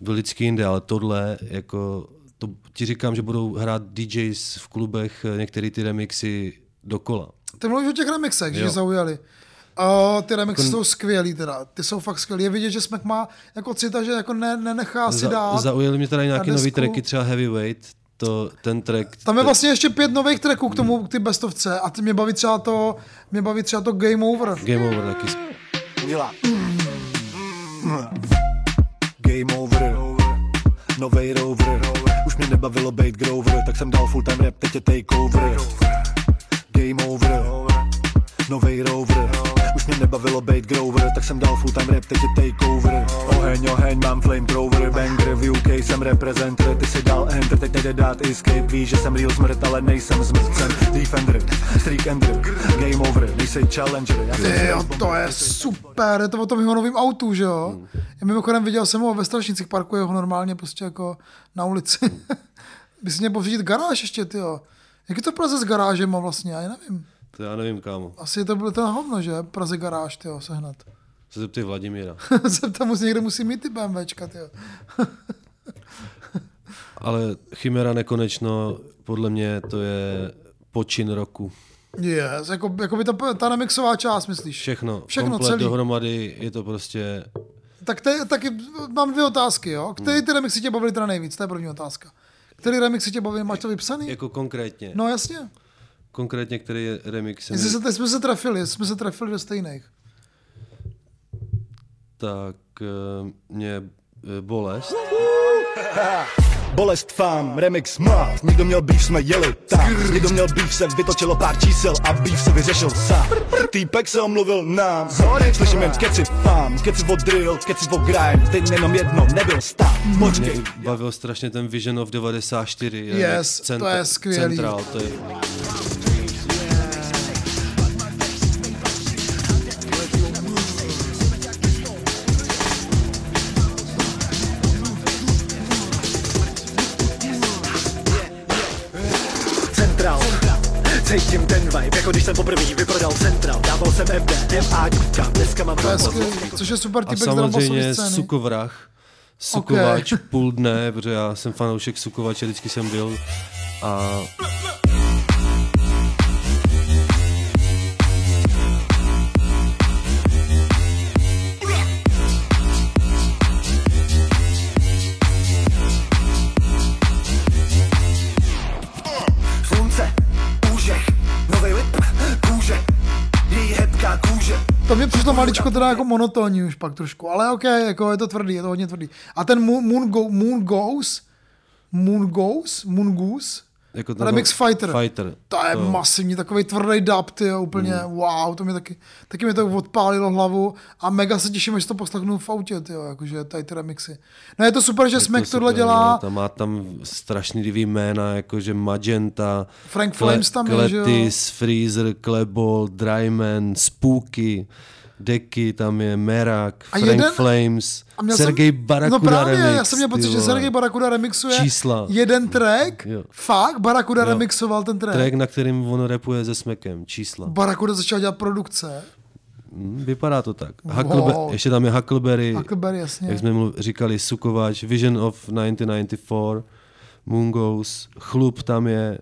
byl vždycky jinde, ale tohle, jako, to ti říkám, že budou hrát DJs v klubech eh, některé ty remixy dokola. Ty mluvíš o těch remixech, že Jo. je zaujali. Uh, ty remixy Jako- jsou skvělý teda, ty jsou fakt skvělý. Je vidět, že Smek má jako cita, že jako ne, nenechá si dát. zaujaly mě tady nějaké desku. tracky, třeba Heavyweight, to, ten track. Tam je vlastně ještě pět nových tracků k tomu, k ty bestovce a ty mě baví třeba to, mě baví třeba to Game Over. Game Over taky. Udělá. Game over. Novej rover. Už mě nebavilo bait Grover, tak jsem dal full time rap, teď je takeover. Game over. Novej rover. Mě nebavilo bait Grover, tak jsem dal full time rap, teď je takeover. Oheň, oheň, mám flamethrower, banger, v UK jsem reprezenter, ty si dal enter, teď nejde dát escape, víš, že jsem real smrt, ale nejsem zmrt, jsem defender, streak ender, game over, nejsej challenger, já jsem Ty jo, to je super, je to o tom jeho novém autu, že jo? Hmm. Já mimochodem viděl jsem ho ve Strašnicích, parkuje ho normálně prostě jako na ulici. By si měl pořídit garáž ještě, ty jo. Jak je to Praze s garážem vlastně, já nevím. To já nevím, kámo. Asi to bylo to hovno, že? Praze garáž, ty jo, sehnat. Se zeptej Vladimíra. se tam musí, někde musí mít ty BMWčka, ty jo. Ale Chimera nekonečno, podle mě to je počin roku. Yes, jako, jako by ta, ta remixová část, myslíš? Všechno, Všechno komplet celý. dohromady, je to prostě... Tak te, taky mám dvě otázky, jo. Který ty remixy tě bavily teda nejvíc? To je první otázka. Který remixy tě baví? Máš to vypsaný? Jako konkrétně. No jasně. Konkrétně, který je remix. Jestli se, jsme se trefili, jsme se trefili do stejných. Tak eh, mě eh, bolest. Bolest fám, remix má, někdo měl býv, jsme jeli tak, někdo měl býv, se vytočilo pár čísel a býv se vyřešil sám. Týpek se omluvil nám, slyším jen keci fám, keci o drill, keci o grind, teď jenom jedno, nebyl stát, počkej. Mě bavil strašně ten Vision of 94. Yes, to je skvělý. Central, to je... jako když jsem poprvé vyprodal Central, dával jsem MD, MA, díka, dneska mám skvělý, což je super A typek Drambosovy samozřejmě scény. Sukovrah. Sukovač půl dne, protože já jsem fanoušek Sukovače, vždycky jsem byl. A To mě přišlo maličko teda jako monotónní už pak trošku, ale ok, jako je to tvrdý, je to hodně tvrdý. A ten Moon, moon, go, moon Goes, Moon Goes, Moon Goose, jako ten Remix Fighter. Fighter. To je To- masivní, takový tvrdý dub, ty jo, úplně Mm. wow, to mě taky, taky mě to odpálilo hlavu a mega se těším, až to poslechnu v autě, ty jo, jakože tady ty remixy. No je to super, že Je Smek to tohle dělá, no, Tam má tam strašný divý jména, jakože Magenta, Frank Flames tam je, že jo? Kletis, Freezer, Klebol, Dryman, Spooky, Deky, tam je Merak, A Frank jeden- Flames, a měl Sergej jsem, Barakuda No právě, remix, já jsem měl pocit, že. Sergej Barakuda remixuje Čísla. jeden track, Jo. fakt, Barakuda Jo. remixoval ten track. Track, na kterým on rapuje se Smekem, čísla. Barakuda začal dělat produkce. Hmm, vypadá to tak. Wow. Huckleberry, ještě tam je Huckleberry, Huckleberry, jasně. jak jsme mluv, říkali, Sukovač, Vision of 1994, Mungos, Chlup tam je,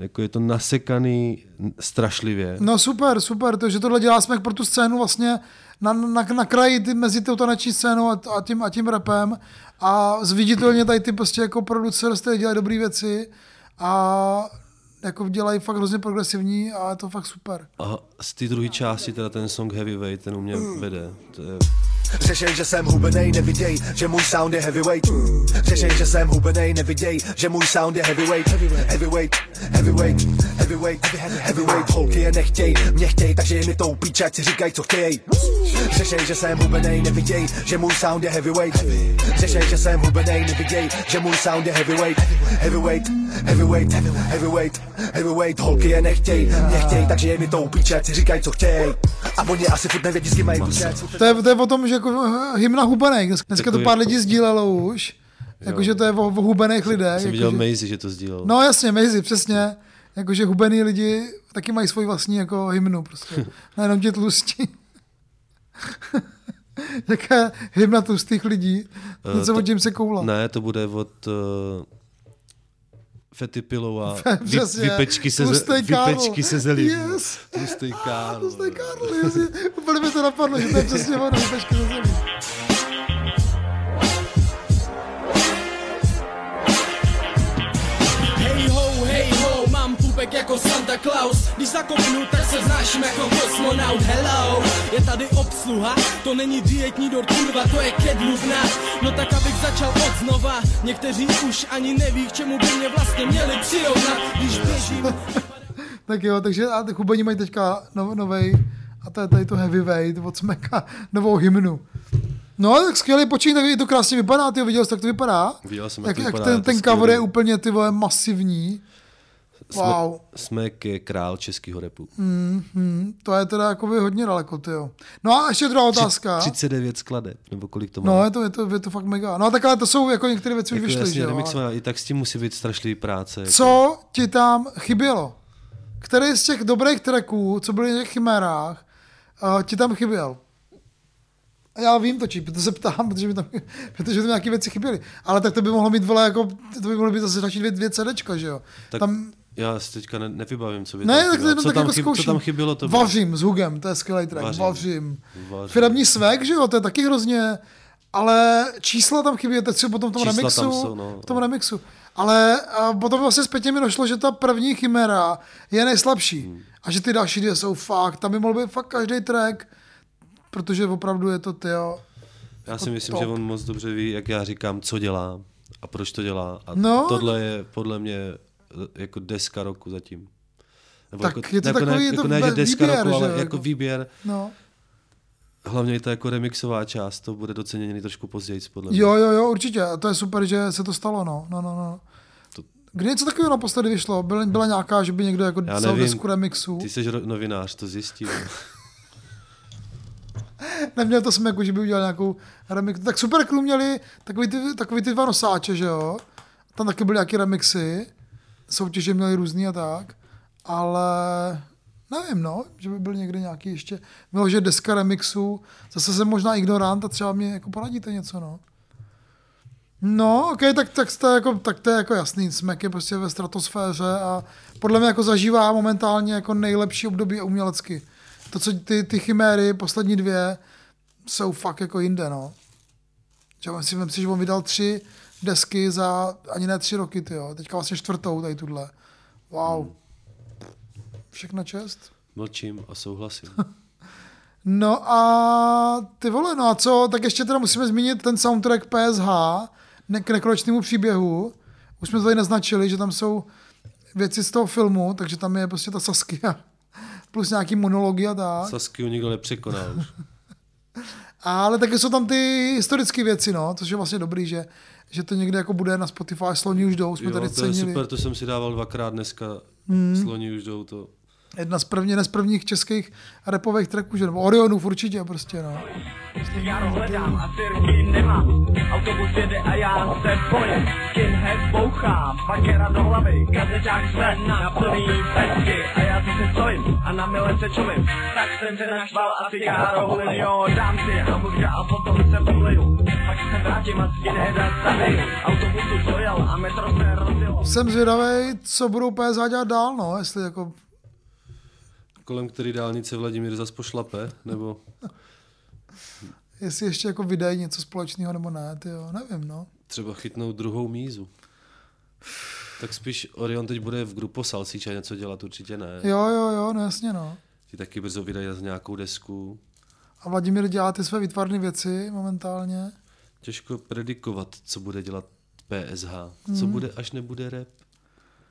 Jako je to nasekaný strašlivě. No super, super, to, že tohle dělá Smek pro tu scénu vlastně na, na, na kraji ty, mezi tou taneční scénou a, a, tím, a tím rapem a zviditelně tady ty prostě jako producer té dělají dobré věci a jako dělají fakt hrozně progresivní a je to fakt super. A z té druhé části teda ten song Heavyweight, ten u mě vede. To je Řešej, že jsem hubenej, neviděj, že můj sound je heavyweight. Řešej, že jsem hubenej, neviděj, že můj sound je heavyweight. Heavyweight, heavyweight, heavyweight, heavyweight. Holky je nechtěj, mě chtěj, takže je mi tou píč, ať si říkaj, co chtěj. Řešej, že jsem hubenej, neviděj, že můj sound je heavyweight. Řešej, že jsem hubenej, neviděj, že můj sound je heavyweight. Heavyweight, heavyweight, heavyweight, heavyweight Holky je nechtěj, mě chtěj, takže je mi tou píč, ať si říkaj, co chtěj A oni asi furt nevědí, s kým mají To je, to je o tom, že jako hymna hubenek. Dneska to pár lidí sdílelo už. Jakože to je o, o hubených lidech. jsem viděl Maisie, že to sdílel. No jasně, Maisie, přesně. Jakože hubený lidi taky mají svoji vlastní jako hymnu prostě. Nejenom ti tlustí. Jaká hymna tlustých lidí. Eh, Něco to- od se koula. Ne, to bude od uh, Fety Pillow a vy, vypečky, se, Tlustej vypečky se zelí. Yes. Tlustej Karl. Tlustej Karl, jasně. Úplně mi to napadlo, že to je přesně ono, vypečky ze zemí. Pupek jako Santa Claus. Když zakopnu, tak se znáším jako kosmonaut. Hello, je tady obsluha? To není dietní dort, kurva, to je kedlubna. No tak abych začal od znova. Někteří už ani neví, k čemu by mě vlastně měli přirovnat. Když běžím Tak jo, takže a ty chubeni mají teďka no, novej, a to je tady to heavyweight od Smeka, novou hymnu. No, tak skvělý počín, tak to krásně vypadá, ty viděl jsi, tak to vypadá. Viděl jsem, jak, jak to jak vypadá, ten, ten cover je úplně, ty vole, masivní. Wow. Sme, Smek je král českého repu. Mm, mm, to je teda jako hodně daleko, ty jo. No a ještě druhá otázka. 39 skladeb, nebo kolik to má. No, je to, je, to, je to fakt mega. No a tak ale to jsou jako některé věci už jako vyšly, jasně, že jo. ale- I tak s tím musí být strašlivý práce. Jako. Co ti tam chybělo? Který z těch dobrých tracků, co byly na těch chimérách, uh, ti tam chyběl? A já vím to, či, protože se ptám, protože mi tam, protože tam nějaké věci chyběly. Ale tak to by mohlo být, vole, jako, to by mohlo být zase další dvě, dvě CDčka, že jo? Tak tam, já si teďka ne, nevybavím, co by ne, tam tak to chybělo. co, tak tam jako chyb, co zkouším. tam chybělo, to. Vařím s Hugem, to je skvělý track, Vařím. Vařím. Vařím. Firemní svek, že jo, to je taky hrozně, ale čísla tam chybí, teď si potom v tom Čísla remixu, tam jsou, no. v tom remixu. Ale a potom vlastně zpětně mi došlo, že ta první chimera je nejslabší. Hmm. A že ty další dvě jsou fakt, tam by mohl být fakt každý track, protože opravdu je to, tyjo, Já si jako myslím, top. že on moc dobře ví, jak já říkám, co dělá a proč to dělá. A No. tohle je podle mě jako deska roku zatím. Nebo Tak jako, je to jako takový, ne, je to jako ne, že deska výběr, roku, ale že jako jako- výběr. no. Hlavně i ta jako remixová část, to bude doceněný trošku později, podle mě. Jo, jo, jo, určitě. A to je super, že se to stalo, no. no, no, no. Kdy něco takového naposledy vyšlo? Byla, byla nějaká, že by někdo jako Já nevím, desku remixu? ty jsi novinář, to zjistí. Neměl to smeku, že by udělal nějakou remix. Tak Super Crew měli takový ty, takový ty dva nosáče, že jo? Tam taky byly nějaké remixy. Soutěže měli různý a tak. Ale nevím, no, že by byl někde nějaký ještě, bylo, že deska remixu, zase jsem možná ignorant a třeba mě jako poradíte něco, no. No, ok, tak, tak, to je jako, tak to je jako jasný, Smek je prostě ve stratosféře a podle mě jako zažívá momentálně jako nejlepší období umělecky. To, co ty, ty chiméry, poslední dvě, jsou fakt jako jinde, no. Že myslím, myslím si, že on vydal tři desky za ani ne tři roky, ty jo. Teďka vlastně čtvrtou tady tuhle. Wow. Všechna čest. Mlčím a souhlasím. No a ty vole, no a co, tak ještě teda musíme zmínit ten soundtrack PSH ne- k nekročnému příběhu. Už jsme to tady naznačili, že tam jsou věci z toho filmu, takže tam je prostě ta Saskia plus nějaký monology a tak. Saskiu nikdo nepřekonal už. Ale taky jsou tam ty historické věci, no, což je vlastně dobrý, že, že to někde jako bude na Spotify, sloni už jdou, jsme Jo, tady to je cenili. super, to jsem si dával dvakrát dneska. Hmm. Sloni už jdou to. Jedna z, první, jedna z prvních českých repových tracků, že? nebo Orionů určitě prostě, no. Cigáro hledám a nemám. Autobus jede a já se bojím. Skinhead fakera do hlavy. Kazeťák na plný pesky. A já tu se stojím a na mile se čumím. Tak jsem se naštval a Jo, dám si a potom se pomliju. Pak se vrátím a skinheada zabiju. Autobus už dojel a metro se rozjelo. Jsem zvědavý, co budou PSH dělat dál, no, jestli jako Kolem který dálnice Vladimír zas pošlape, nebo jestli ještě jako vydají něco společného nebo ne, jo, nevím, no. třeba chytnou druhou mízu. Tak spíš Orion teď bude v grupo Salsíča něco dělat, určitě ne. Jo, jo, jo, no jasně, no. Ti taky brzo vydají z nějakou desku. A Vladimír dělá ty své výtvarné věci momentálně. Těžko predikovat, co bude dělat PSH. Co Mhm. bude, až nebude rap.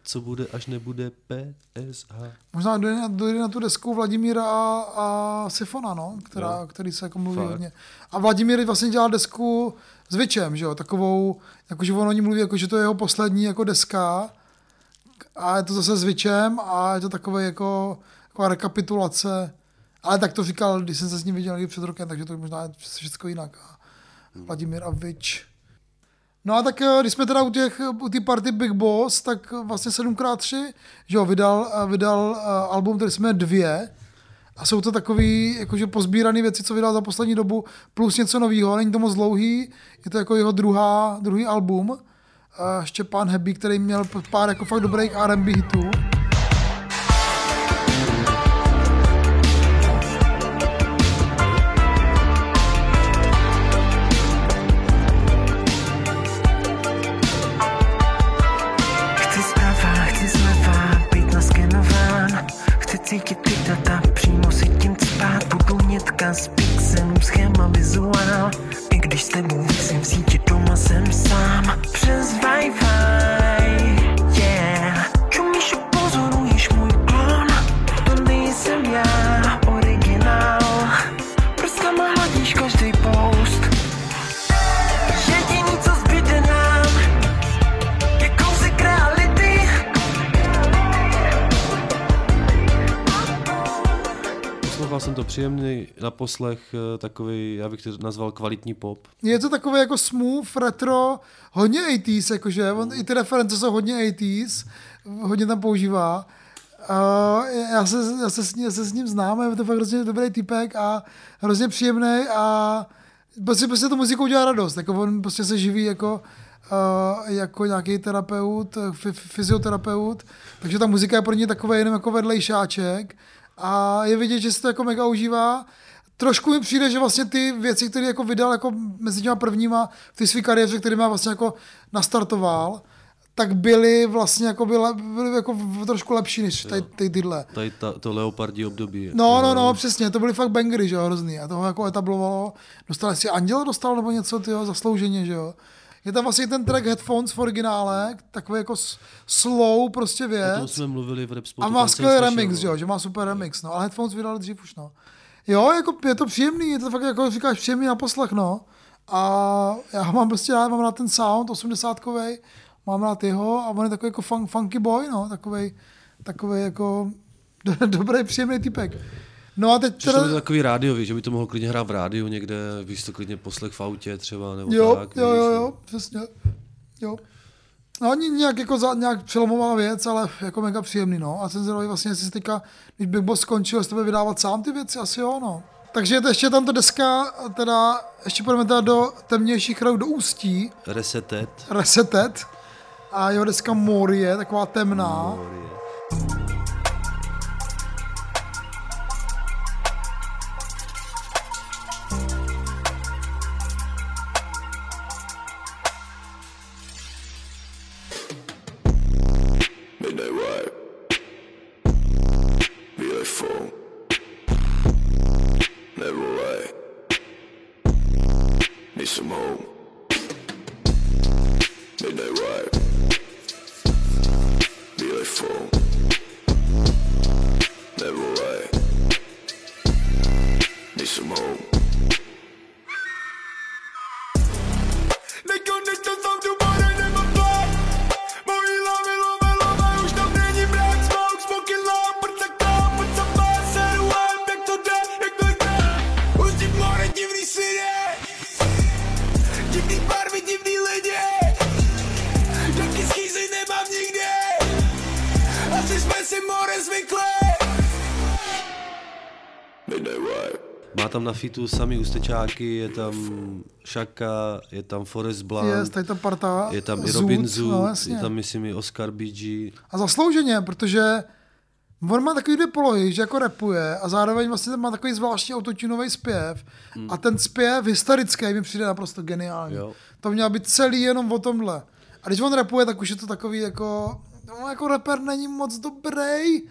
Co bude, až nebude PSH. Možná dojde na, dojde na tu desku Vladimíra a, a Sifona, no, která, Jo. který se jako mluví Fakt. hodně. A Vladimír vlastně dělal desku s Vičem, že jo, takovou, jakože on o ní mluví, jako, že to je jeho poslední jako deska a je to zase s Vičem a je to takové jako, jako rekapitulace. Ale tak to říkal, když jsem se s ním viděl někdy před rokem, takže to možná je všechno jinak. A Vladimír a Vič. No a tak eh, když jsme teda u těch, u party Big Boss, tak vlastně 7x3, že jo, vydal, eh, vydal eh, album, který jsme dvě, a jsou to takový jakože pozbírané věci, co vydal za poslední dobu, plus něco nového, není to moc dlouhý, je to jako jeho druhá, druhý album, Štěpán Hebí, který měl pár jako fakt dobrých R&B hitů. Příjemný na poslech, eh, takový, já bych to nazval kvalitní pop. Je to takové jako smooth, retro, hodně 80s, jakože, on, i ty reference jsou hodně 80s, hodně tam používá. Uh, já, se, já, se, s ním, já se s ním znám, je to fakt hrozně dobrý typek a hrozně příjemný a prostě, prostě to muzikou dělá radost, jako on prostě se živí jako, uh, jako nějaký terapeut, f- fyzioterapeut, takže ta muzika je pro ně takový jenom jako vedlejšáček a je vidět, že si to jako mega užívá. Trošku mi přijde, že vlastně ty věci, které jako vydal jako mezi těma prvníma v té své kariéře, který má vlastně jako nastartoval, tak byly vlastně jako, byly, byly jako trošku lepší než tady, tady tyhle. Tady ta, to leopardí období. No, no, no, přesně, to byly fakt bangery, že jo, hrozný. A toho jako etablovalo. Dostal si Anděla dostal nebo něco, tyjo, zaslouženě, že jo. Je tam vlastně ten track Headphones v originále, takový jako slow prostě O tom věc. jsme mluvili v Repspotu. A má skvělý remix, no. že jo, že má super remix, no. Ale Headphones vydal dřív už, no. Jo, jako je to příjemný, je to fakt jako říkáš příjemný na poslech, no. A já mám prostě rád, mám rád ten sound, osmdesátkovej, mám rád jeho a on je takový jako fun, funky boy, no, takovej, takovej jako dobrý, příjemný typek. No a teď Přišlo teda... to takový rádiový, že by to mohl klidně hrát v rádiu někde, víš to klidně poslech v autě třeba, nebo Jo, tak. jo, jo, no. jo, přesně. Jo. No ani nějak jako za, nějak přelomová věc, ale jako mega příjemný, no. A jsem zvědavý vlastně, jestli se teďka, když Big Boss skončil, jestli to vydávat sám ty věci, asi jo, no. Takže to ještě tam ta deska, teda, ještě půjdeme teda do temnějších rok do Ústí, Resetet. Resetet. A jeho deska Morie, taková temná. Midnight tam na fitu samý ústečáky, je tam Shaka, je tam Forest Blanc, Je, tady ta parta. je tam i Zoot, Robin no, Zoot, jasně. je tam myslím i Oscar BG. A zaslouženě, protože on má takový dvě polohy, že jako rapuje a zároveň vlastně má takový zvláštní autotunový zpěv Hmm. a ten zpěv historický mi přijde naprosto geniální. Jo. To mělo být celý jenom o tomhle. A když on rapuje, tak už je to takový jako, no jako rapper není moc dobrý,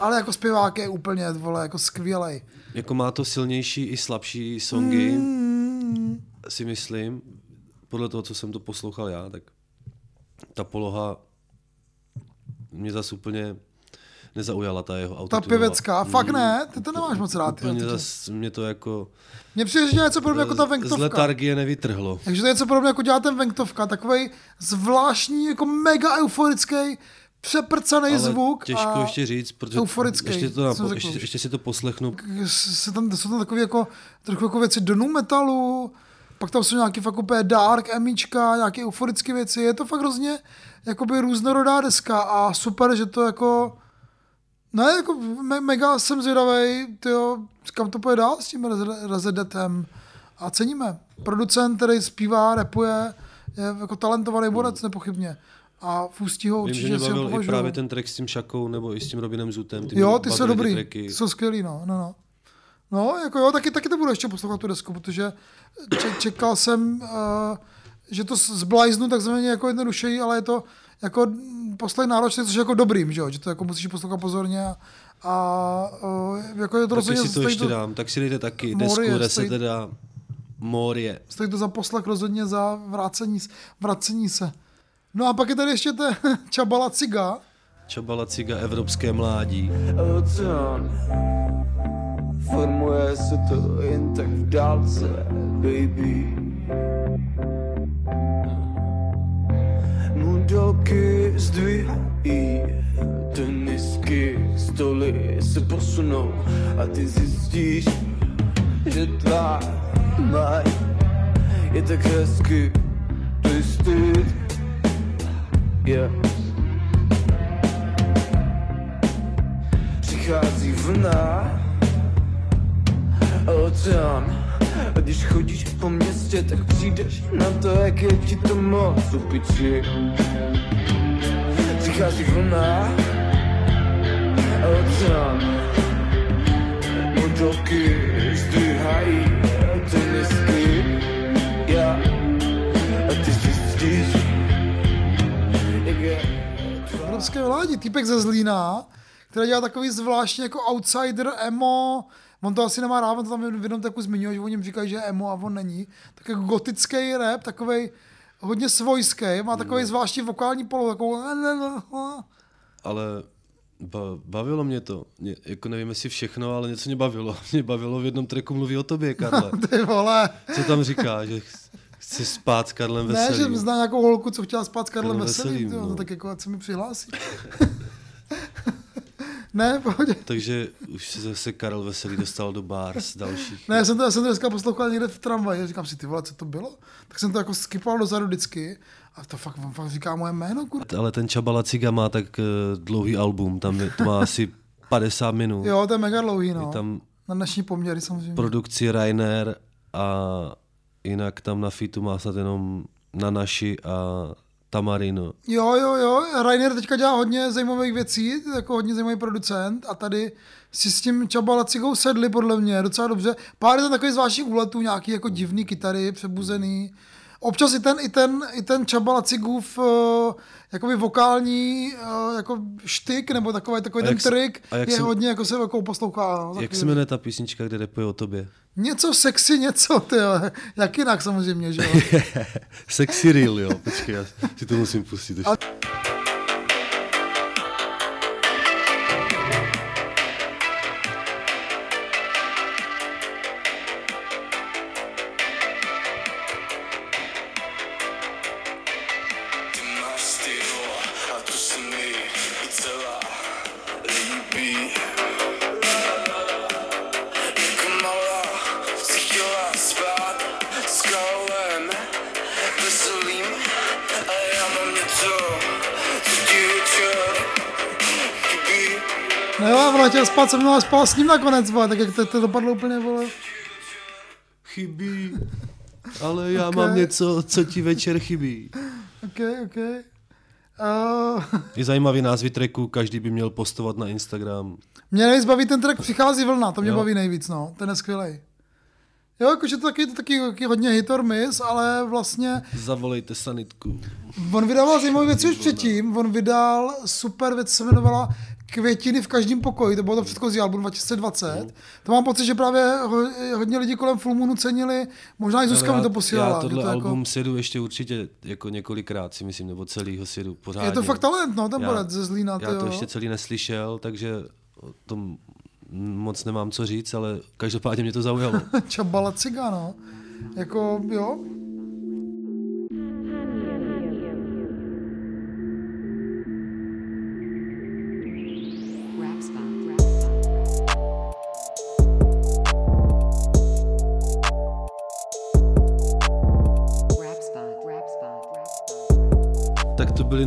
ale jako zpěvák je úplně, vole, jako skvělej. Jako má to silnější i slabší songy, Mm. si myslím, podle toho, co jsem to poslouchal já, tak ta poloha mě zase úplně nezaujala, ta jeho Ta autotunová. pěvecká, fakt ne, ty to nemáš moc rád. Úplně jo, zase mě to jako Mně přijde, že něco podobně jako ta z Venktovka. letargie nevytrhlo. Takže to je něco podobně jako dělá ten Venktovka, takový zvláštní, jako mega euforický, přeprcaný Ale zvuk. těžko a ještě říct, protože euforický, ještě, to, napo- ještě, ještě si to poslechnu. se tam, jsou tam takové jako, trochu jako věci do nu metalu, pak tam jsou nějaký fakt úplně dark, emíčka, nějaké euforické věci. Je to fakt hrozně jakoby různorodá deska a super, že to jako ne, jako me, mega jsem zvědavej, tyjo, kam to půjde dál s tím Rez- Rezedetem. A ceníme. Producent, který zpívá, rapuje, je jako talentovaný borec nepochybně. A v Ústí ho Vím, že určitě mě bavil i právě ten track s tím Šakou nebo i s tím Robinem Zutem. Ty Jo, ty jsou dobrý, tracky. ty jsou skvělý, no, no, no. No, jako jo, taky, taky to budu ještě poslouchat tu desku, protože če, čekal jsem, uh, že to zblajznu takzvaně jako jednodušeji, ale je to jako poslech náročný, což je jako dobrým, že jo, že to jako musíš poslouchat pozorně a, a uh, jako je to Tak rozhodně si to ještě dám, tak si dejte taky desku Morie, stojí- Reseteda Morie. Stojí to za poslech rozhodně za vracení, vracení se. No a pak je tady ještě ten Čabala Ciga. Čabala Ciga, Evropské mládí. Oceán Formuje se to jen tak v dálce, baby Modelky zdvihají Tenisky, stoly se posunou A ty zjistíš, že tvá maj Je tak hezky, to je styd Yeah přichází vlna a když chodíš po městě, tak přijdeš na to, jak je ti to moc. U. Přichází vlna oceán. Modelky zdvihají Evropské vládí, týpek ze Zlína, který dělá takový zvláštní jako outsider, emo, on to asi nemá rád, on to tam v jednom taku zmiňuje, že o něm říkají, že je emo a on není. Tak jako gotický rap, takový hodně svojský, má takový zvláštní vokální polo, takovou Ale ba, bavilo mě to. Mě, jako nevím, jestli všechno, ale něco mě bavilo. Mě bavilo v jednom tracku mluví o tobě, Karle. Ty vole. Co tam říká, že chci spát s Karlem Ne, Veselým. že zná nějakou holku, co chtěla spát s Karlem Karlem Veselým, Veselým, no. no. tak jako ať se mi přihlásí. ne, pohodě. Takže už se zase Karel Veselý dostal do bars dalších. Ne, já jsem to, já jsem to dneska poslouchal někde v tramvaji, říkám si, ty vole, co to bylo? Tak jsem to jako skipoval dozadu vždycky a to fakt, on fakt říká moje jméno, kurva. Ale ten Čabala Ciga má tak uh, dlouhý album, tam je, to má asi 50 minut. Jo, to je mega dlouhý, no. Je tam Na dnešní poměry samozřejmě. produkci Rainer a jinak tam na fitu má snad jenom na naši a Tamarino. Jo, jo, jo, Rainer teďka dělá hodně zajímavých věcí, jako hodně zajímavý producent a tady si s tím Čabalacigou sedli podle mě docela dobře. Pár je tam takových zvláštních úletů, nějaký jako divný kytary, přebuzený. Občas i ten, i ten, i ten Čabalacigův uh, jakoby vokální uh, jako štyk, nebo takový, takový A ten se- trik a je se- hodně jako se jako poslouchá. No, Jak se jmenuje ta písnička, kde repuje o tobě? Něco sexy, něco, ty Jak jinak samozřejmě, že jo. Sexy Real, jo. Počkej, já si to musím pustit. ještě. Ty spát se mnou a spala s ním nakonec, vole, tak jak to, to dopadlo úplně, vole. chybí. Ale já Ok. mám něco, co ti večer chybí. OK, OK. Uh, Je zajímavý názvy tracku, každý by měl postovat na Instagram. mě nejvíc baví ten track Přichází vlna, to mě Jo. baví nejvíc, no. Ten je skvělej. Jo, jakože to taky, to taky, taky hodně hit or miss, ale vlastně Zavolejte sanitku. on vydával zajímavé věci už předtím. On vydal super věc, se jmenovala Květiny v každém pokoji, to bylo to předchozí album 2020. To mám pocit, že právě ho- hodně lidí kolem Full Moonu cenili, možná i Zuzka Ale mi to posílala. Já tohle to jako- album sjedu ještě určitě jako několikrát si myslím, nebo celý ho sjedu pořádně. Je to fakt talent, no, ten borec ze Zlína, Já to tyjo. ještě celý neslyšel, takže o tom moc nemám co říct, ale každopádně mě to zaujalo. Čabala ciga, no. Jako, jo.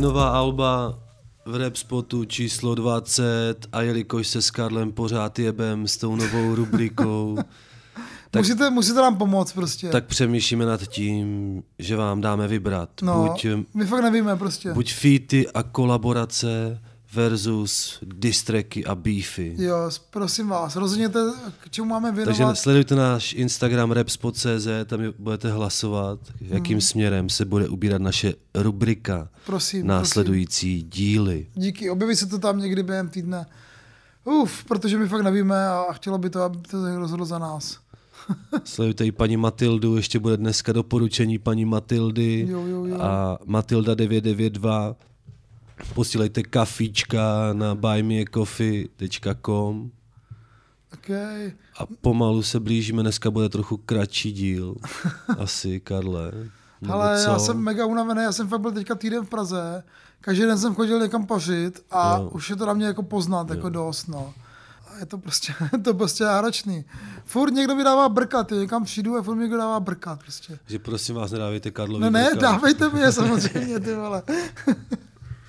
Spot. tak to byly nová alba v rap spotu číslo 20 a jelikož se s Karlem pořád jebem s tou novou rubrikou, tak, Musíte, musíte nám pomoct prostě. tak přemýšlíme nad tím, že vám dáme vybrat. no, Buď, my fakt nevíme prostě. buď featy a kolaborace versus distracky a beefy. Jo, prosím vás, rozhodněte, k čemu máme věnovat. Takže sledujte náš Instagram rapspot.cz, tam budete hlasovat, jakým Hmm. směrem se bude ubírat naše rubrika Prosím, následující díly. Díky, objeví se to tam někdy během týdne. Uf, protože my fakt nevíme a chtělo by to, aby to rozhodlo za nás. Sledujte i paní Matildu, ještě bude dneska doporučení paní Matildy Jo, jo, jo. a Matilda 992. Posílejte kafíčka na buymeacoffee.com Okay. a pomalu se blížíme, dneska bude trochu kratší díl. Asi, Karle. Ale co? já jsem mega unavený, já jsem fakt byl teďka týden v Praze, každý den jsem chodil někam pařit a Jo. už je to na mě jako poznat, jako dost, no. A je to prostě, je to prostě náročný. Furt někdo mi dává brkat, jo, někam přijdu a furt někdo dává brkat prostě. Že prosím vás, nedávejte Karlovi No ne, brkat. dávejte mi je samozřejmě, ty vole.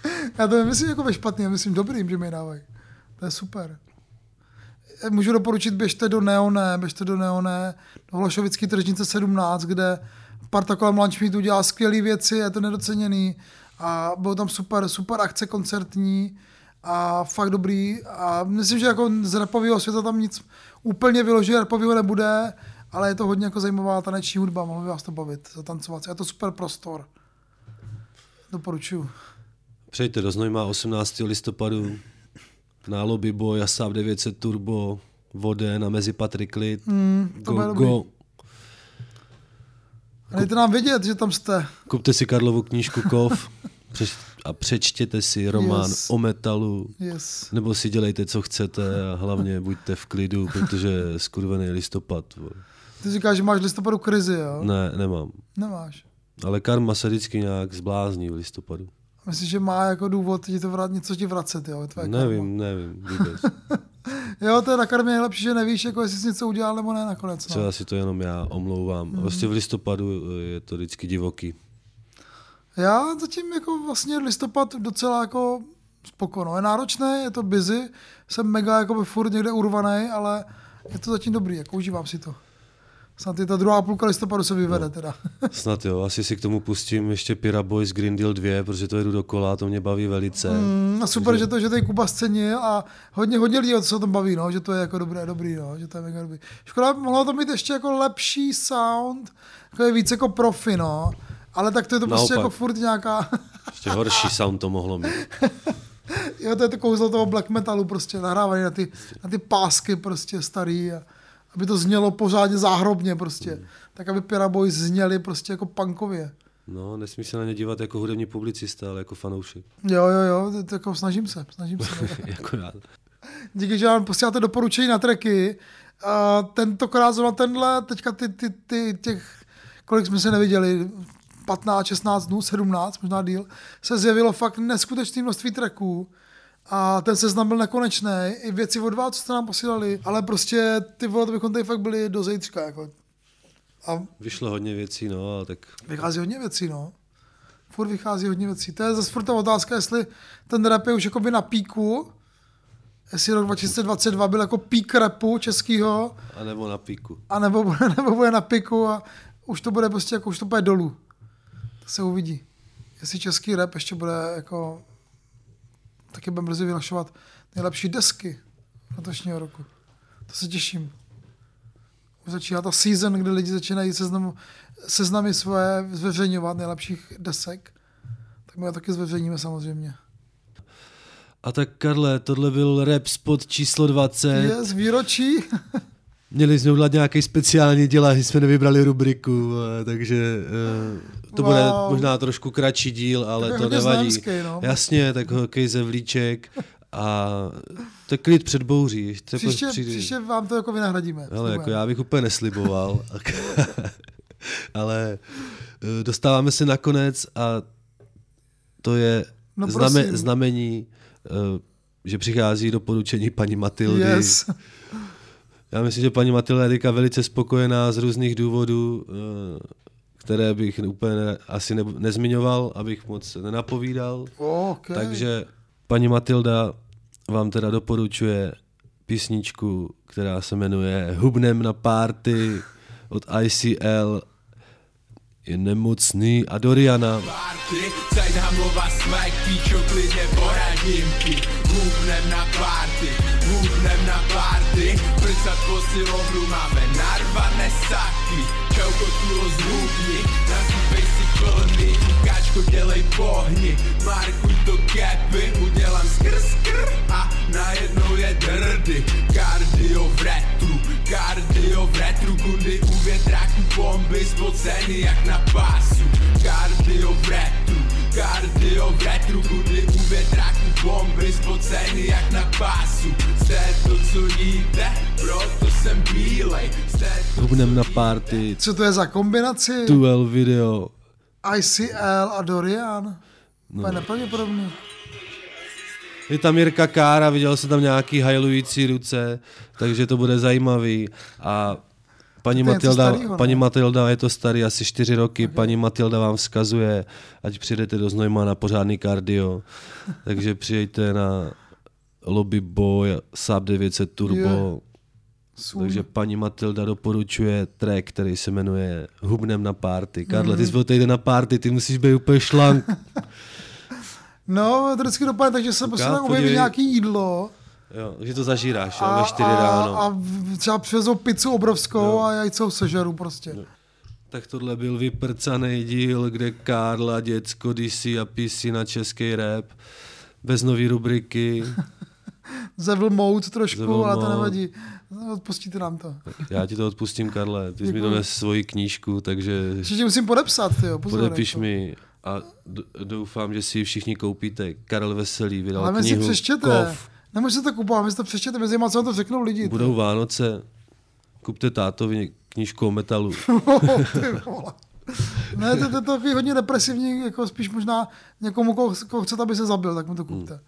Já to nemyslím jako ve špatný, já myslím dobrým, že mi dávají. To je super. Můžu doporučit, běžte do Neoné, běžte do Neoné, do Hlašovický tržnice 17, kde parta kolem Lunchmeetu dělá skvělé věci, je to nedoceněný a bylo tam super, super akce koncertní a fakt dobrý a myslím, že jako z rapového světa tam nic úplně vyloženě rapového nebude, ale je to hodně jako zajímavá taneční hudba, mohlo by vás to bavit, zatancovat. Je to super prostor. Doporučuju. Přejte do Znojma 18. listopadu na Lobby Boy, Asap 900 Turbo, Voden a mezi Patrik Lid. Mm, to go, go. A dejte nám vědět, že tam jste. Kupte si Karlovu knížku Kov a přečtěte si román Yes. o metalu. Yes. Nebo si dělejte, co chcete a hlavně buďte v klidu, protože je skurvený listopad. Ty říkáš, že máš listopadu krizi, jo? Ne, nemám. Nemáš. Ale karma se vždycky nějak zblázní v listopadu. Myslíš, že má jako důvod ti to vrat, něco ti vracet, jo? Tvoje Nevím, nevím vůbec. Karma. Jo, to je na karmě nejlepší, že nevíš, jako jestli jsi něco udělal nebo ne nakonec. No. Třeba si to jenom já omlouvám. Mhm. Prostě v listopadu je to vždycky divoký. Já zatím jako vlastně listopad docela jako spokojno. Je náročné, je to busy, jsem mega jako furt někde urvaný, ale je to zatím dobrý, jako užívám si to. Snad i ta druhá půlka listopadu se vyvede teda. Snad jo, asi si k tomu pustím ještě Pira Boys Green Deal 2, protože to jedu dokola, to mě baví velice. Mm, a super, že to, že tady Kuba scenil a hodně, hodně lidí se o tom baví, no, že to je jako dobré, dobrý, no, že to je mega dobrý. Škoda, mohlo to mít ještě jako lepší sound, jako je víc jako profi, no, ale tak to je to prostě Naopak. jako furt nějaká, Ještě horší sound to mohlo mít. jo, to je to kouzlo toho black metalu prostě, nahrávaný na ty, na ty pásky prostě starý a aby to znělo pořádně záhrobně prostě, tak aby Pira Boys zněli prostě jako punkově. No, nesmí se na ně dívat jako hudební publicista, ale jako fanoušek. Jo, jo, jo, to, jako snažím se, snažím se. jako já. Díky, že vám posíláte doporučení na tracky. Uh, tentokrát zrovna tenhle, teďka ty, ty, ty, těch, kolik jsme se neviděli, 15, 16 dnů, 17, možná díl, se zjevilo fakt neskutečné množství tracků. A ten seznam byl nekonečný, i věci od vás, co jste nám posílali, ale prostě ty vole, to bychom tady fakt byli do zítřka, jako. A Vyšlo hodně věcí, no, ale tak vychází hodně věcí, no. Furt vychází hodně věcí. To je zase furt ta otázka, jestli ten rap je už jakoby na píku, jestli rok 2022 byl jako pík repu českýho, A nebo na píku. a nebo, nebo bude na piku a už to bude prostě jako už to bude dolů. To se uvidí. Jestli český rap ještě bude jako taky budeme brzy vyhlašovat nejlepší desky letošního roku. To se těším. Už začíná ta season, kdy lidi začínají seznam, seznamy svoje zveřejňovat nejlepších desek. Tak my je taky zveřejníme samozřejmě. A tak Karle, tohle byl rap spot číslo 20. Je z výročí. Měli jsme udělat nějaký speciální díl, jsme nevybrali rubriku, eh, takže eh, to bude Wow. možná trošku kratší díl, ale Tak to nevadí. znamský, no. Jasně, tak hokej ze vlíček a to je klid před bouří. Ještě Příště, přijde- příště vám to jako vynahradíme. Ale jako já bych úplně nesliboval. ale eh, dostáváme se nakonec a to je No zname, prosím. znamení, že přichází doporučení paní Matildy. Yes. Já myslím, že paní Matilda je teďka velice spokojená z různých důvodů, eh, které bych úplně ne, asi ne, nezmiňoval, abych moc nenapovídal. OK. Takže paní Matilda vám teda doporučuje písničku, která se jmenuje Hubnem na party od ICL. Je nemocný a Doriana. Party, Hamlova Smike, píčo klidně poradím ti Hubnem na party, hubnem na party Prcat po silovnu máme narvané saky Čauko tu rozhubni, nazývej si plný Káčko dělej pohni, markuj to kepy. Udělám skr skr a najednou je drdy. Kardio v retru, kardio v retru. Kundy u větráku bomby spocený jak na pásu. Kardio v retru, kardio v retru Kundy u větráku bomby spocený jak na pásu Jste to co jíte, proto jsem bílej Jste Hubnem na party, Co to je za kombinaci? duel video. ICL a Dorian? No. To je nepravděpodobný. Je tam Jirka Kára, viděl jsem tam nějaký hajlující ruce, takže to bude zajímavý. A paní Matilda, starýho, paní Matilda, je to starý asi čtyři roky, okay. paní Matilda vám vzkazuje, ať přijdete do Znojma na pořádný kardio, takže přijďte na Lobby Boy, Saab 900 Turbo. Sůl. Takže paní Matilda doporučuje track, který se jmenuje Hubnem na party. Karle, ty Mhm. jsi byl týden na party, ty musíš být úplně šlank. No, to vždycky dopadne, takže se prostě tam objeví nějaký jídlo Jo, že to zažíráš jo, a, ve 4 a, ráno. a třeba přivezou pizzu obrovskou a já ji celou sežeru prostě. Tak tohle byl vyprcaný díl, kde Karla, děcko, DC a PC na český rap. Bez nový rubriky. Zevl mout trošku, Zevl ale to nevadí. Odpustíte nám to. Já ti to odpustím, Karle. Ty jsi mi dones svoji knížku, takže Ještě ti musím podepsat, ty jo, pozor. podepiš jako. mi a doufám, že si ji všichni koupíte. Karel Veselý vydal Ale my si knihu přečtěte. Kov. Nemůžete to kupovat, my to přečtěte, mezi nimi, co vám to řeknou lidi. Budou Vánoce, kupte tátovi knížku o metalu. Ty vole. Ne, to, to, to je takový hodně depresivní, jako spíš možná někomu, koho, koho chcete, aby se zabil, tak mu to kupte.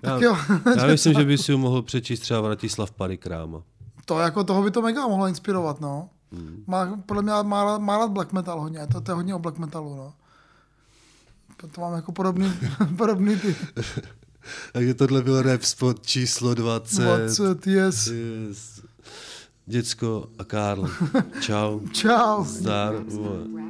Tak jo. já myslím, že by si ho mohl přečíst třeba Vratislav Parikráma. To jako toho by to mega mohlo inspirovat, no. Hmm. Má, podle mě má, rád- má rád black metal hodně, to, to je hodně o black metalu, no. To mám jako podobný, podobný ty. Takže tohle byl rap spot číslo 20. 20, yes. yes. Děcko a Karl. Čau. Čau. Zdar. vole.